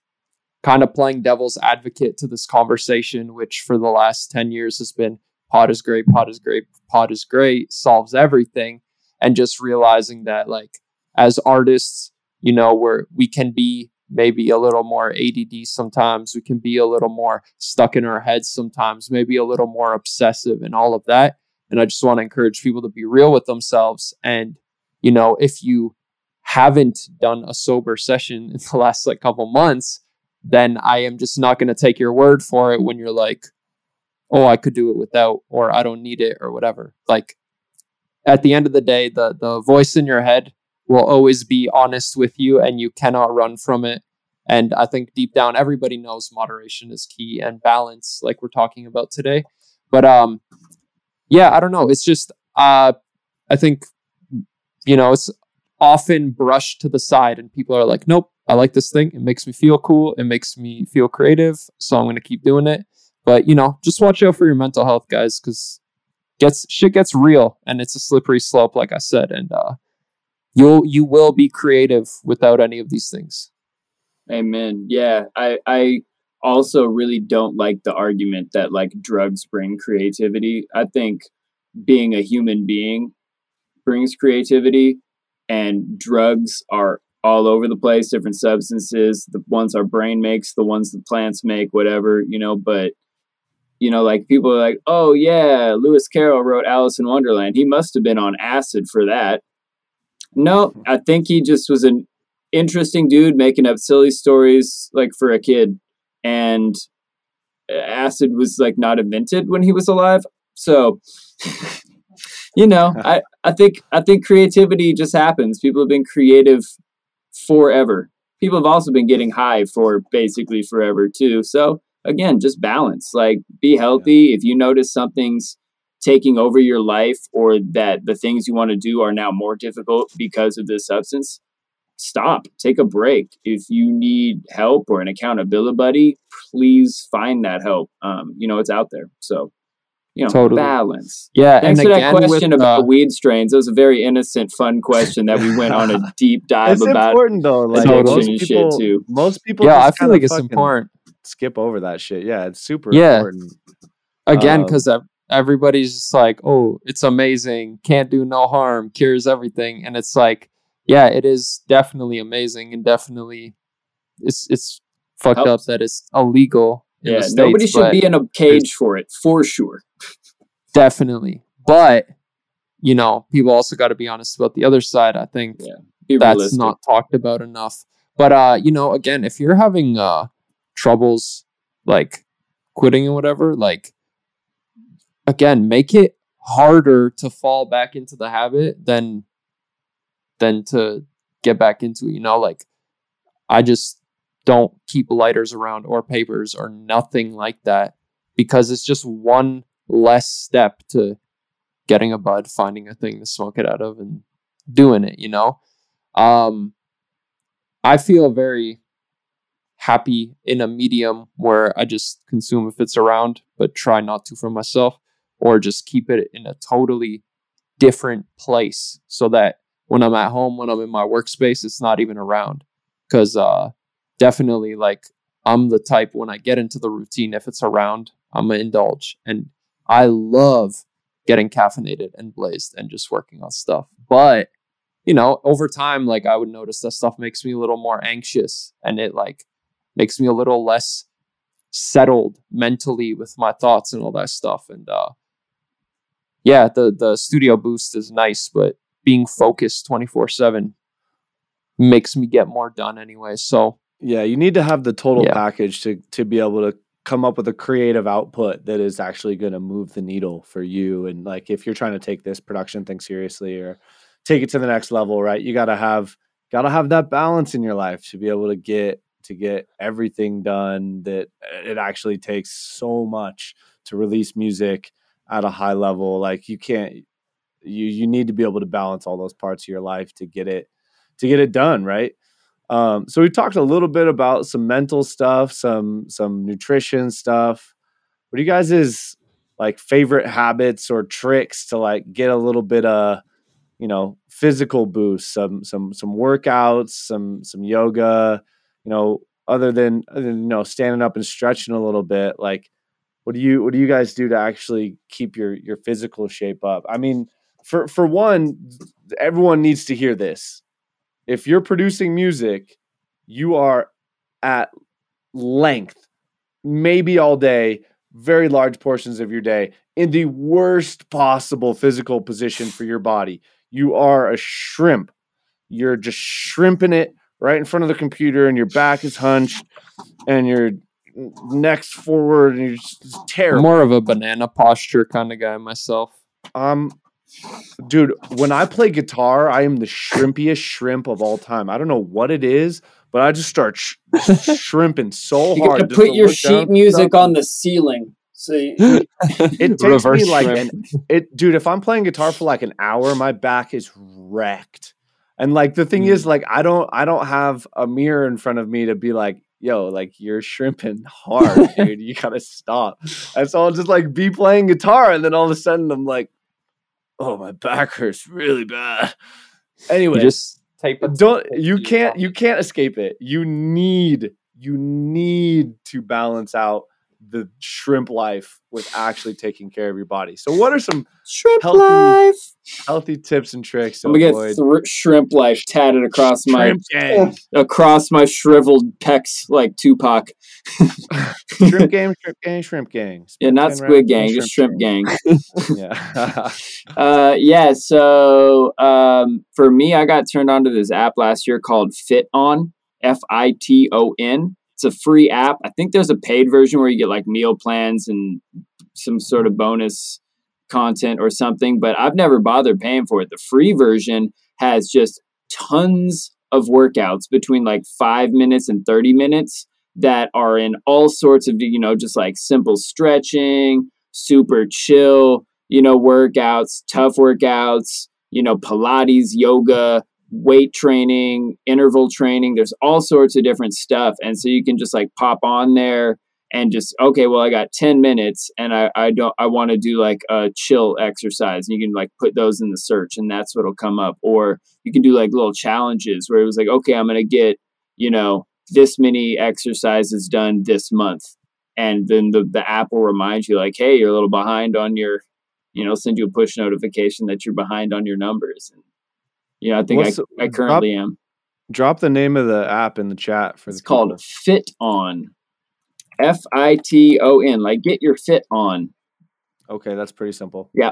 kind of playing devil's advocate to this conversation, which for the last 10 years has been pot is great, pot is great, pot is great, solves everything. And just realizing that, like, as artists, you know, where we can be maybe a little more ADD sometimes, we can be a little more stuck in our heads sometimes, maybe a little more obsessive and all of that. And I just want to encourage people to be real with themselves. And, you know, if you haven't done a sober session in the last like couple months, then I am just not going to take your word for it when you're like, oh, I could do it without, or I don't need it, or whatever. Like at the end of the day, the the voice in your head will always be honest with you, and you cannot run from it. And I think deep down, everybody knows moderation is key and balance, like we're talking about today. But um, yeah, I don't know. It's just uh, I think you know it's often brushed to the side, and people are like, "Nope, I like this thing. It makes me feel cool. It makes me feel creative, so I'm going to keep doing it." But you know, just watch out for your mental health, guys, because gets shit gets real, and it's a slippery slope, like I said, and uh, you'll you will be creative without any of these things. Amen. Yeah, I I also really don't like the argument that like drugs bring creativity. I think being a human being brings creativity and drugs are all over the place, different substances. The ones our brain makes, the ones the plants make, whatever, you know, but you know, like people are like, oh yeah, Lewis Carroll wrote Alice in Wonderland. He must have been on acid for that. No, I think he just was an interesting dude making up silly stories like for a kid and uh, acid was like not invented when he was alive. So, you know, I, I think I think creativity just happens. People have been creative forever. people have also been getting high for basically forever too. So again, just balance. Like be healthy. If you notice something's taking over your life or that the things you want to do are now more difficult because of this substance, stop, take a break. If you need help or an accountability buddy, please find that help. Um, you know, it's out there. So, you know, Totally. balance. Yeah, Thanks and for again that question with, about uh, weed strains. It was a very innocent, fun question that we went on a deep dive It's about. important though. Like addiction most and shit, people, too. most people. yeah, I feel like it's fucking important. Skip over that shit. Yeah, it's super Yeah. important. again Um, because everybody's just like oh it's amazing can't do no harm cures everything and it's like yeah it is definitely amazing and definitely it's it's fucked Helps. up that it's illegal Yeah, States, nobody should be in a cage for it, for sure. definitely but you know people also got to be honest about the other side i think Yeah, that's realistic. not talked about enough but uh you know again if you're having uh troubles like quitting and whatever like again make it harder to fall back into the habit than than to get back into it you know? Like i just don't keep lighters around or papers or nothing like that because it's just one less step to getting a bud finding a thing to smoke it out of and doing it you know? Um i feel very happy in a medium where i just consume if it's around but try not to for myself or just keep it in a totally different place so that when i'm at home when i'm in my workspace it's not even around. Because uh definitely like i'm the type when i get into the routine if it's around i'm gonna indulge. And i love getting caffeinated and blazed and just working on stuff. But you know over time like i would notice that stuff makes me a little more anxious and it like makes me a little less settled mentally with my thoughts and all that stuff and uh yeah the the studio boost is nice but being focused 24/7 makes me get more done anyway so Yeah, you need to have the total Yeah. package to to be able to come up with a creative output that is actually going to move the needle for you. And like, if you're trying to take this production thing seriously or take it to the next level, right? You got to have got to have that balance in your life to be able to get to get everything done. That uh, it actually takes so much to release music at a high level. Like, you can't. You you need to be able to balance all those parts of your life to get it to get it done, right? Um, so we talked a little bit about some mental stuff, some some nutrition stuff. What do you guys is like favorite habits or tricks to like get a little bit of you know physical boost, some some some workouts, some some yoga, you know, other than, other than you know standing up and stretching a little bit, like what do you what do you guys do to actually keep your your physical shape up? I mean, for for one, everyone needs to hear this if you're producing music, you are at length, maybe all day, very large portions of your day, in the worst possible physical position for your body. You are a shrimp. You're just shrimping it right in front of the computer, and your back is hunched, and your neck's forward, and you're just terrible. more of a banana posture kind of guy myself Um, dude, when I play guitar, I am the shrimpiest shrimp of all time. I don't know what it is, but I just start sh- shrimping so You hard. gotta put your sheet music on the ceiling. So you, It takes me like shrimp. an it, dude. If I'm playing guitar for like an hour, my back is wrecked. And like the thing Mm. is, like I don't, I don't have a mirror in front of me to be like, yo, like you're shrimping hard, dude. You gotta stop. And so I'll just like be playing guitar, and then all of a sudden I'm like, oh, my back hurts really bad. Anyway, you just tape don't you can't you can't escape it you need you need to balance out the shrimp life with actually taking care of your body so what are some shrimp Healthy- life. healthy tips and tricks to I'm gonna avoid get shrimp life tatted across my shrimp gang across my shriveled pecs like Tupac. shrimp gang shrimp gang shrimp gang Yeah, not Squid Gang, just Shrimp Gang. yeah Uh, yeah. So um, for me, I got turned on to this app last year called FitOn, F I T O N. It's a free app. I think there's a paid version where you get like meal plans and some sort of bonus content or something, but I've never bothered paying for it. The free version has just tons of workouts between like five minutes and 30 minutes that are in all sorts of, you know, just like simple stretching, super chill, you know, workouts, tough workouts, you know, Pilates, yoga, weight training, interval training. There's all sorts of different stuff. And so you can just like pop on there and just, okay, well, I got 10 minutes and I, I don't, I want to do like a chill exercise. And you can like put those in the search and that's what'll come up. Or you can do like little challenges where it was like, okay, I'm going to get, you know, this many exercises done this month. And then the, the app will remind you like, hey, you're a little behind on your, you know, send you a push notification that you're behind on your numbers. And, know, I think What's I, I currently am. Drop the name of the app in the chat for It's the called people. FitOn. F I T O N. Like get your fit on. Okay, that's pretty simple. Yeah.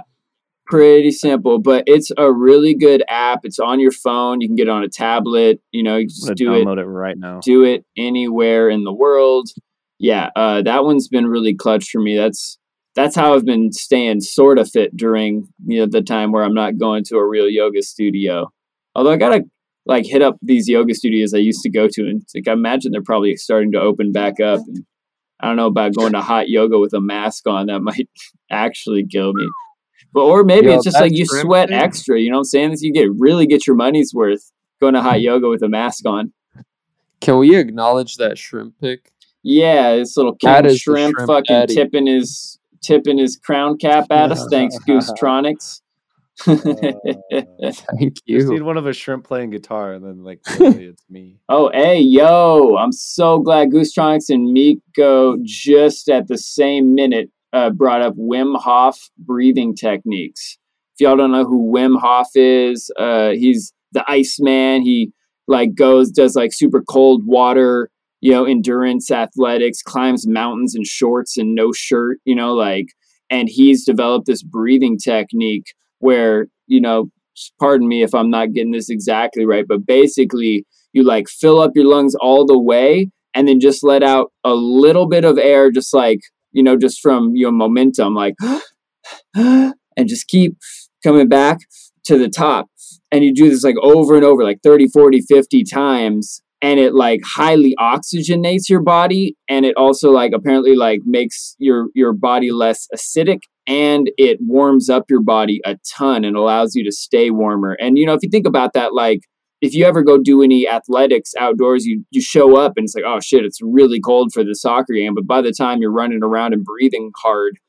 Pretty simple, but it's a really good app. It's on your phone. You can get it on a tablet. You know, you just do it download it. right now. do it anywhere in the world. Yeah, uh, that one's been really clutch for me. That's that's how I've been staying sort of fit during you know the time where I'm not going to a real yoga studio. Although I gotta like hit up these yoga studios I used to go to, and like I imagine they're probably starting to open back up. And I don't know about going to hot yoga with a mask on. That might actually kill me. But or maybe Yo, it's just like you sweat thing- extra. You know what I'm saying? You get really get your money's worth going to hot yoga with a mask on. Can we acknowledge that shrimp pick? Yeah, this little king shrimp, shrimp fucking tipping his tipping his crown cap at us. Thanks, Goosetronics. Thank Just need you. one of a shrimp playing guitar, and then like it's me. oh, hey, yo! I'm so glad Goosetronics and Miko just at the same minute uh, brought up Wim Hof breathing techniques. If y'all don't know who Wim Hof is, uh, he's the Iceman. He like goes does like super cold water, you know, endurance athletics, climbs mountains in shorts and no shirt, you know, like, and he's developed this breathing technique where you know, pardon me if I'm not getting this exactly right, but basically you like fill up your lungs all the way and then just let out a little bit of air, just like you know, just from your momentum, like, and just keep coming back to the top. And you do this like over and over, like 30, 40, 50 times. And it like highly oxygenates your body. And it also like apparently like makes your your body less acidic and it warms up your body a ton and allows you to stay warmer. And you know, if you think about that, like if you ever go do any athletics outdoors, you you show up and it's like, oh shit, it's really cold for the soccer game. But by the time you're running around and breathing hard,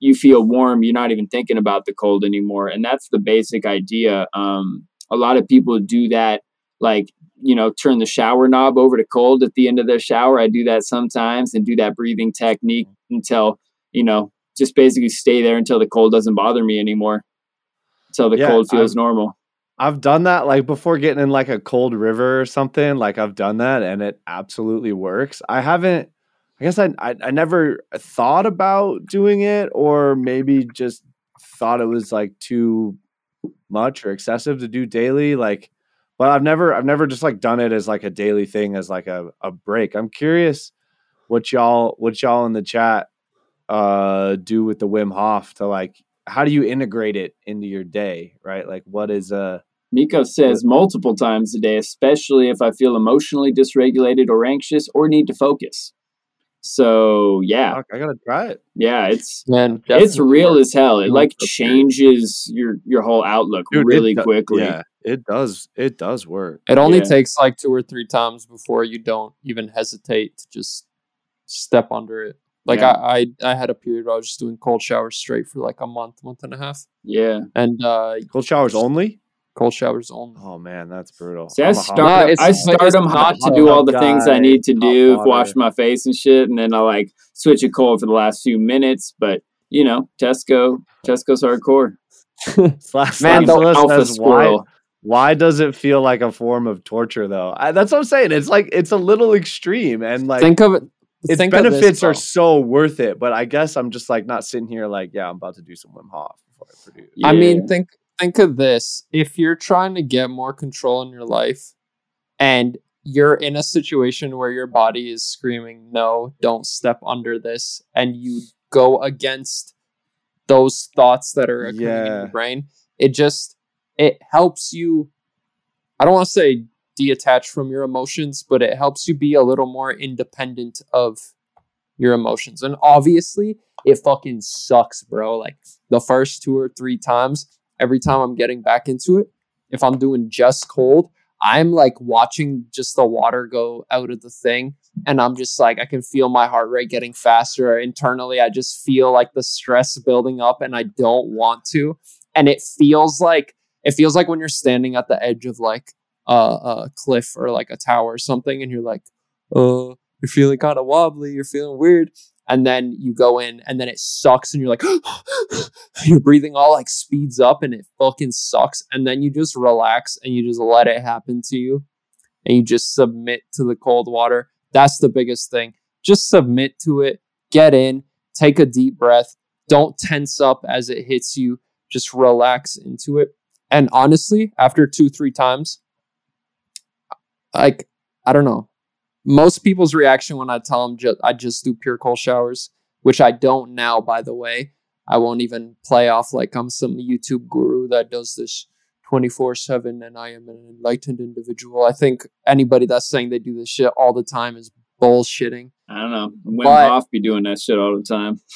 you feel warm. You're not even thinking about the cold anymore. And that's the basic idea. Um, a lot of people do that, like you know, turn the shower knob over to cold at the end of their shower. I do that sometimes and do that breathing technique until you know, just basically stay there until the cold doesn't bother me anymore. Until the Yeah, cold feels I've- normal. I've done that like before getting in like a cold river or something. Like I've done that and it absolutely works. I haven't. I guess I, I I never thought about doing it, or maybe just thought it was like too much or excessive to do daily. Like, but I've never I've never just like done it as like a daily thing as like a, a break. I'm curious what y'all what y'all in the chat uh do with the Wim Hof to like how do you integrate it into your day, right? Like what is uh Miko says multiple times a day, especially if I feel emotionally dysregulated or anxious or need to focus. So yeah, I gotta try it. yeah, it's Man, it's real as hell. It like changes your your whole outlook Dude, really do- quickly. Yeah, it does. It does work. It only Yeah. takes like two or three times before you don't even hesitate to just step under it. Like Yeah. I, I, I had a period where I was just doing cold showers straight for like a month, month and a half, Yeah. and uh, Cold showers only. cold showers only. Oh man, that's brutal. See, I I'm hot- start, I it's start them hot not to do all hot the things I need to do, water. wash my face and shit, and then I like switch it cold for the last few minutes. But you know, Tesko, Tesko's hardcore. Slash Man, the alpha says, why, squirrel. Why does it feel like a form of torture though? I, that's what I'm saying. It's like it's a little extreme and like think of it. its think of this, benefits are so worth it. But I guess I'm just like not sitting here like, yeah, I'm about to do some Wim Hof before I produce. I mean, think think of this: if you're trying to get more control in your life, and you're in a situation where your body is screaming, "No, don't step under this," and you go against those thoughts that are occurring in your brain, it just it helps you. I don't want to say detach from your emotions, but it helps you be a little more independent of your emotions. And obviously, it fucking sucks, bro. Like the first two or three times, every time I'm getting back into it, if I'm doing just cold, I'm like watching just the water go out of the thing. And I'm just like, I can feel my heart rate getting faster. Internally, I just feel like the stress building up and I don't want to. And it feels like, it feels like when you're standing at the edge of like a, a cliff or like a tower or something, and you're like, oh, you're feeling kind of wobbly, you're feeling weird and then you go in and then it sucks and you're like your breathing all like speeds up and it fucking sucks and then you just relax and you just let it happen to you and you just submit to the cold water. That's the biggest thing. Just submit to it get in take a deep breath don't tense up as it hits you just relax into it and honestly after two three times like i don't know most people's reaction when I tell them I just do pure cold showers, which I don't now, by the way. I won't even play off like I'm some YouTube guru that does this 24 7 and I am an enlightened individual. I think anybody that's saying they do this shit all the time is bullshitting. I don't know. Wim Hof be doing that shit all the time.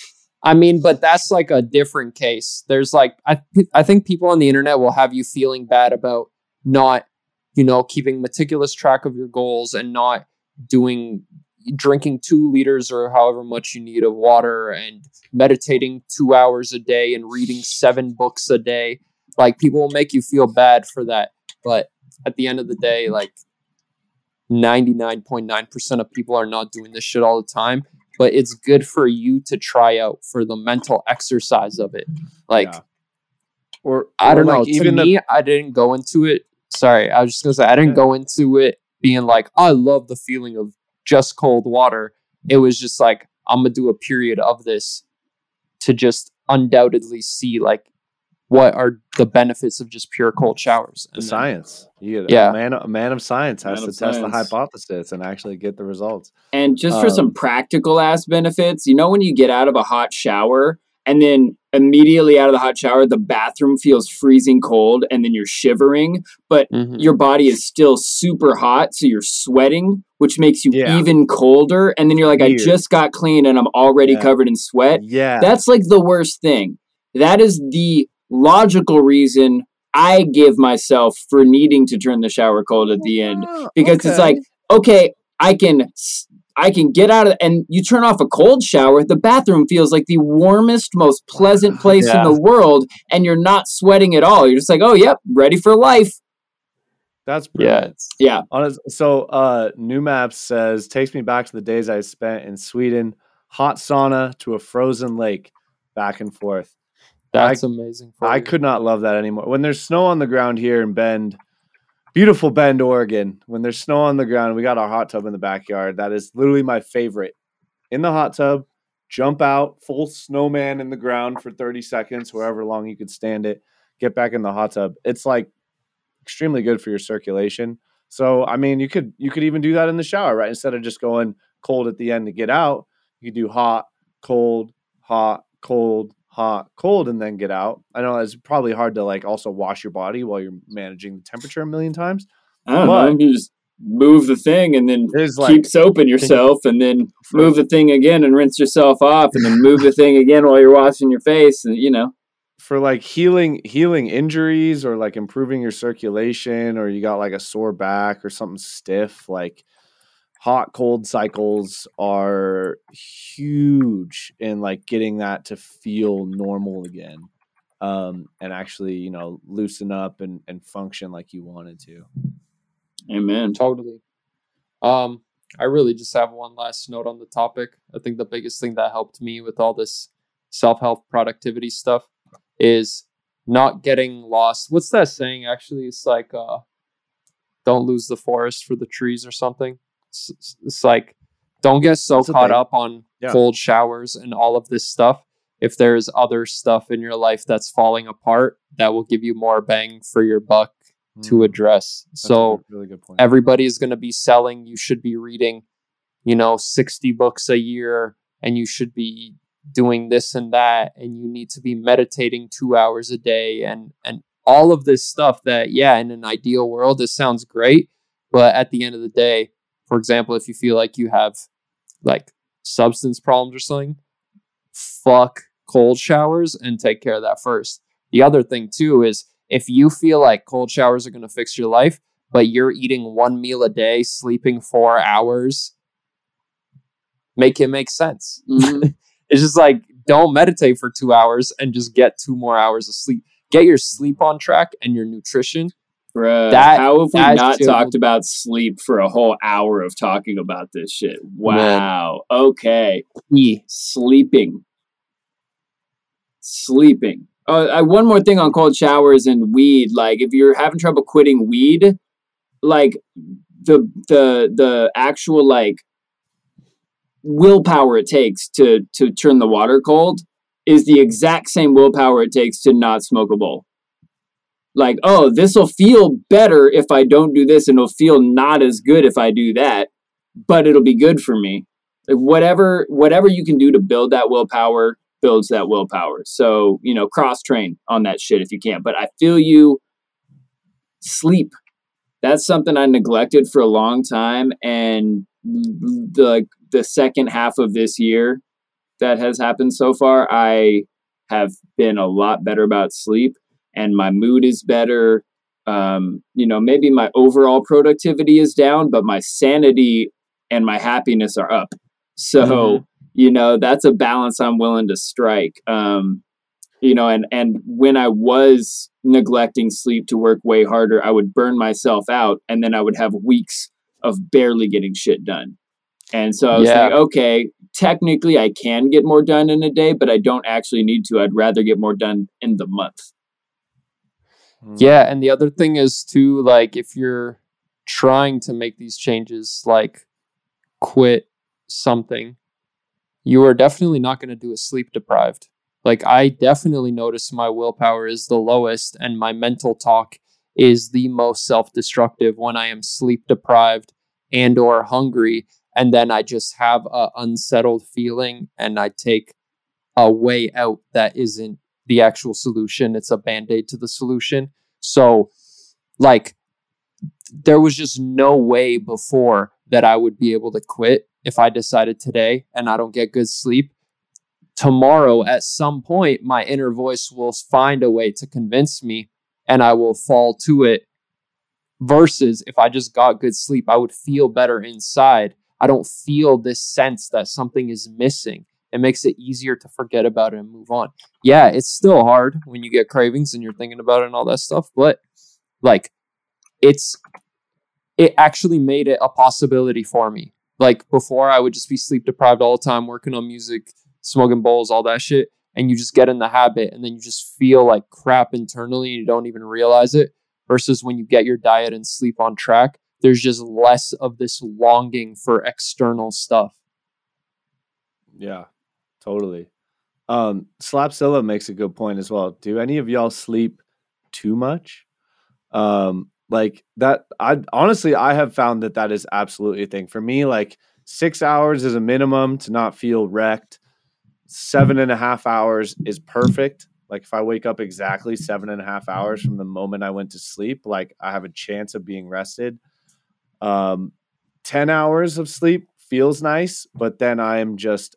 I mean, but that's like a different case. There's like I I think people on the internet will have you feeling bad about not, you know, keeping meticulous track of your goals and not doing drinking 2 liters or however much you need of water and meditating 2 hours a day and reading 7 books a day. Like people will make you feel bad for that, but at the end of the day like 99.9% of people are not doing this shit all the time but it's good for you to try out for the mental exercise of it. Like Yeah. Or I don't know. like, to the- me, I didn't go into it. Sorry, I was just gonna say I didn't Yeah. go into it being like I love the feeling of just cold water. It was just like I'm gonna do a period of this to just undoubtedly see like what are the benefits of just pure cold showers. the And then- science. You, Yeah. a man, a man of science has Man to of test the science. hypothesis and actually get the results. And just for some Um, practical ass benefits, you know, when you get out of a hot shower and then immediately out of the hot shower, the bathroom feels freezing cold and then you're shivering, but Mhm. your body is still super hot. So you're sweating, which makes you Yeah. even colder. And then you're like, Weird. I just got clean and I'm already Yeah. covered in sweat. Yeah, That's like the worst thing. That is the logical reason I give myself for needing to turn the shower cold at the end Oh, because it's like okay i can I can get out of and you turn off a cold shower the bathroom feels like the warmest most pleasant place Yeah. in the world and you're not sweating at all you're just like oh yep ready for life that's yeah, brilliant. it's, yeah Honest, so uh new maps says takes me back to the days I spent in Sweden, hot sauna to a frozen lake, back and forth. That's amazing. For I you. could not love that anymore. When there's snow on the ground here in Bend, beautiful Bend, Oregon, when there's snow on the ground, we got our hot tub in the backyard. That is literally my favorite. In the hot tub, jump out, full snowman in the ground for 30 seconds, however long you could stand it, get back in the hot tub. It's like extremely good for your circulation. So, I mean, you could you could even do that in the shower, right? Instead of just going cold at the end to get out, you could do hot, cold, hot, cold, hot, cold, and then get out. I know it's probably hard to like also wash your body while you're managing the temperature a million times. i don't But- know you just move the thing and then It's like keep soaping yourself and then move the thing again and rinse yourself off and then move the thing again while you're washing your face and you know for like healing healing injuries or like improving your circulation or you got like a sore back or something stiff like hot cold cycles are huge in like getting that to feel normal again um and actually you know loosen up and and function like you wanted to amen Totally. Um, I really just have one last note on the topic. I think the biggest thing that helped me with all this self help productivity stuff is not getting lost. What's that saying? Actually, it's like, uh, don't lose the forest for the trees or something. It's, it's- like, don't get so That's caught up on Yeah. cold showers and all of this stuff. If there's other stuff in your life that's falling apart, that will give you more bang for your buck to Mm, address. that's So, really good point everybody is going to be selling you should be reading you know 60 books a year and you should be doing this and that and you need to be meditating 2 hours a day and and all of this stuff that yeah in an ideal world this sounds great But at the end of the day, for example, if you feel like you have like substance problems or something, fuck cold showers and take care of that first. The other thing too is if you feel like cold showers are going to fix your life, but you're eating one meal a day, sleeping four hours, make it make sense. Mhm. It's just like don't meditate for two hours and just get two more hours of sleep. Get your sleep on track and your nutrition. Bruh, That- how have we not shit talked about sleep for a whole hour of talking about this shit? Wow. Okay. E. Sleeping. Sleeping. Oh, I, one more thing on cold showers and weed. Like, if you're having trouble quitting weed, like the the the actual like willpower it takes to to turn the water cold is the exact same willpower it takes to not smoke a bowl. Like, oh, this will feel better if I don't do this, and it'll feel not as good if I do that, but it'll be good for me. Like whatever whatever you can do to build that willpower builds that willpower. So, you know, cross train on that shit if you can. But I feel you sleep. That's something I neglected for a long time and the like the second half of this year that has happened so far, I have been a lot better about sleep and my mood is better. Um, you know, maybe my overall productivity is down, but my sanity and my happiness are up. So, Mhm. you know, that's a balance I'm willing to strike. Um, you know, and and when I was neglecting sleep to work way harder, I would burn myself out and then I would have weeks of barely getting shit done. And so I was Yeah. like, okay, technically I can get more done in a day, but I don't actually need to. I'd rather get more done in the month. Mm-hmm. Yeah, and the other thing is too, like if you're trying to make these changes, like quit something, you are definitely not going to do it sleep deprived. Like I definitely notice my willpower is the lowest and my mental talk is the most self-destructive when I am sleep deprived and or hungry and then I just have a unsettled feeling and I take a way out that isn't the actual solution. It's a band-aid to the solution. So like there was just no way before that I would be able to quit if I decided today and I don't get good sleep. Tomorrow, at some point, my inner voice will find a way to convince me and I will fall to it. Versus if I just got good sleep, I would feel better inside. I don't feel this sense that something is missing. It makes it easier to forget about it and move on. Yeah, it's still hard when you get cravings and you're thinking about it and all that stuff, but like it's it actually made it a possibility for me. Like before, I would just be sleep deprived all the time, working on music, smoking bowls, all that shit. And you just get in the habit and then you just feel like crap internally and you don't even realize it. Versus when you get your diet and sleep on track, there's just less of this longing for external stuff. Yeah, totally. Um, Slapzilla makes a good point as well. Do any of y'all sleep too much? Um, like that. I honestly, I have found that that is absolutely a thing for me. Like six hours is a minimum to not feel wrecked. Seven and a half hours is perfect. Like if I wake up exactly seven and a half hours from the moment I went to sleep, like I have a chance of being rested. Um, 10 hours of sleep feels nice, but then I am just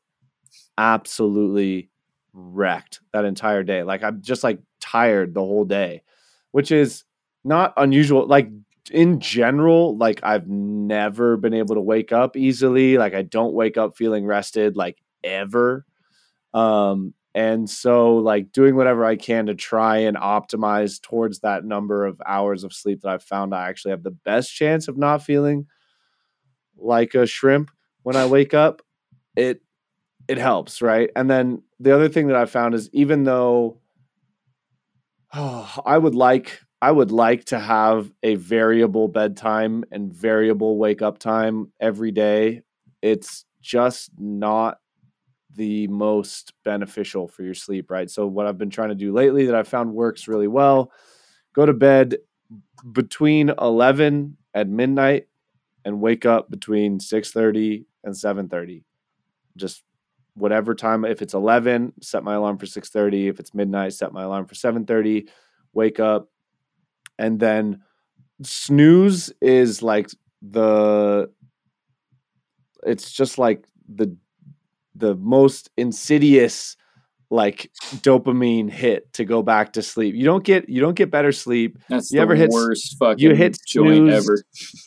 absolutely wrecked that entire day. Like I'm just like tired the whole day, which is not unusual. Like in general, like I've never been able to wake up easily. Like I don't wake up feeling rested like ever. Um and so like doing whatever I can to try and optimize towards that number of hours of sleep that I've found I actually have the best chance of not feeling like a shrimp when I wake up. It it helps, right? And then the other thing that I found is even though oh, I would like I would like to have a variable bedtime and variable wake up time every day. It's just not the most beneficial for your sleep, right? So what I've been trying to do lately that I found works really well, go to bed between 11 at midnight and wake up between 6:30 and 7:30. Just whatever time if it's 11 set my alarm for 6.30 if it's midnight set my alarm for 7.30 wake up and then snooze is like the it's just like the the most insidious like dopamine hit to go back to sleep. You don't get you don't get better sleep. That's You the ever hit worst fucking you hit joint snooze ever.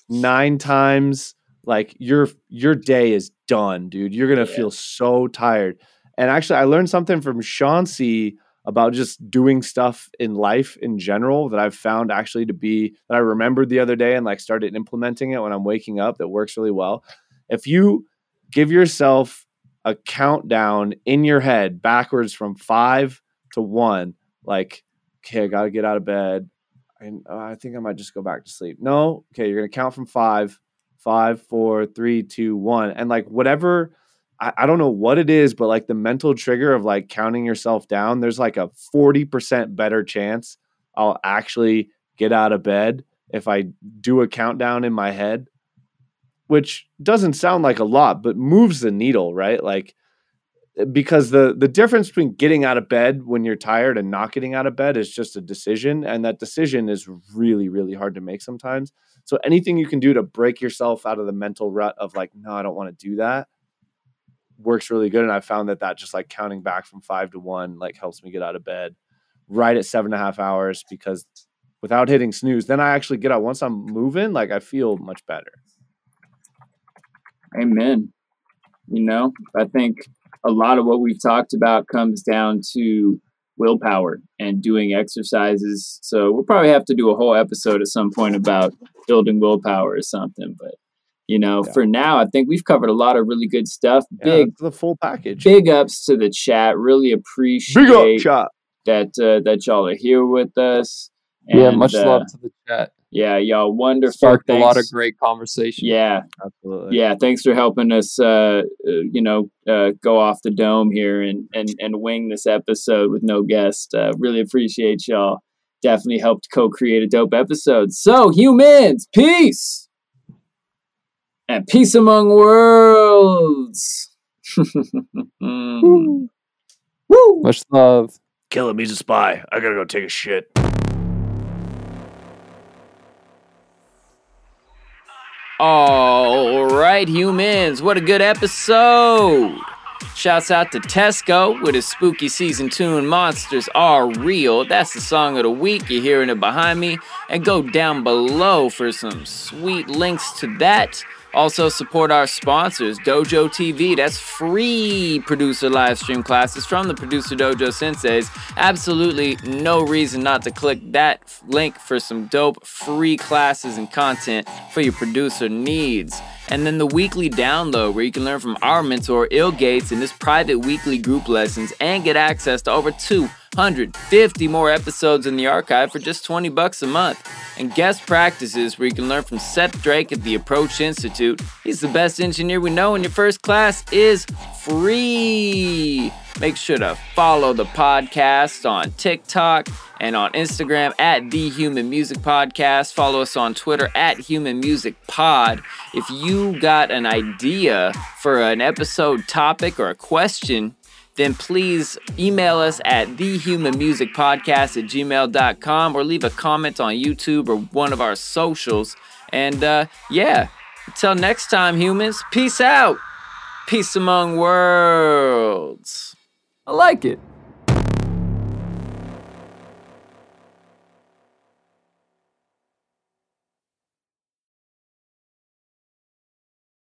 nine times like your your day is done dude. You're gonna Yeah. feel so tired. And actually i learned something from chauncey about just doing stuff in life in general that i've found actually to be that i remembered the other day and like started implementing it when i'm waking up that works really well. If you give yourself a countdown in your head backwards from five to one like okay i gotta get out of bed. And uh, I think I might just go back to sleep. No, okay, you're gonna count from five, five, four, three, two, one, and like whatever. I, I don't know what it is, but like the mental trigger of like counting yourself down, there's like a forty percent better chance I'll actually get out of bed if I do a countdown in my head, which doesn't sound like a lot, but moves the needle, right? Like because the the difference between getting out of bed when you're tired and not getting out of bed is just a decision and that decision is really really hard to make sometimes. So anything you can do to break yourself out of the mental rut of like no i don't want to do that works really good and i found that that just like counting back from five to one like helps me get out of bed right at seven and a half hours because without hitting snooze then i actually get out. Once i'm moving like i feel much better. Amen. You know, I think a lot of what we've talked about comes down to willpower and doing exercises. So we'll probably have to do a whole episode at some point about building willpower or something. But you know, Yeah. for now, I think we've covered a lot of really good stuff. Big, the full package big ups to the chat. Really appreciate big up shot that uh, that y'all are here with us. Yeah, much uh, love to the chat. Yeah, y'all wonderful. Sparked a lot of great conversation. Yeah, absolutely yeah thanks for helping us uh, uh you know uh go off the dome here and and and wing this episode with no guest uh really appreciate y'all definitely helped co-create a dope episode so humans peace and peace among worlds Woo. Much love. Kill him. He's a spy. I gotta go take a shit. All right, humans, what a good episode! Shouts out to Tesko with his spooky season tune Monsters Are Real. That's the song of the week. You're hearing it behind me. And go down below for some sweet links to that. Also, support our sponsors, Dojo TV. That's free producer live stream classes from the Producer Dojo Senseis. Absolutely no reason not to click that link for some dope free classes and content for your producer needs. And then the weekly download, where you can learn from our mentor, ill.Gates, in this private weekly group lessons and get access to over 250 more episodes in the archive for just 20 bucks a month. And guest practices, where you can learn from Seth Drake at the Approach Institute. He's the best engineer we know, and your first class is free. Make sure to follow the podcast on TikTok and on Instagram at The Human Music Podcast. Follow us on Twitter at Human Music Pod. If you got an idea for an episode topic or a question, then please email us at thehumanmusicpodcast at gmail.com or leave a comment on YouTube or one of our socials. And uh, yeah, until next time, humans, peace out. Peace among worlds. I like it.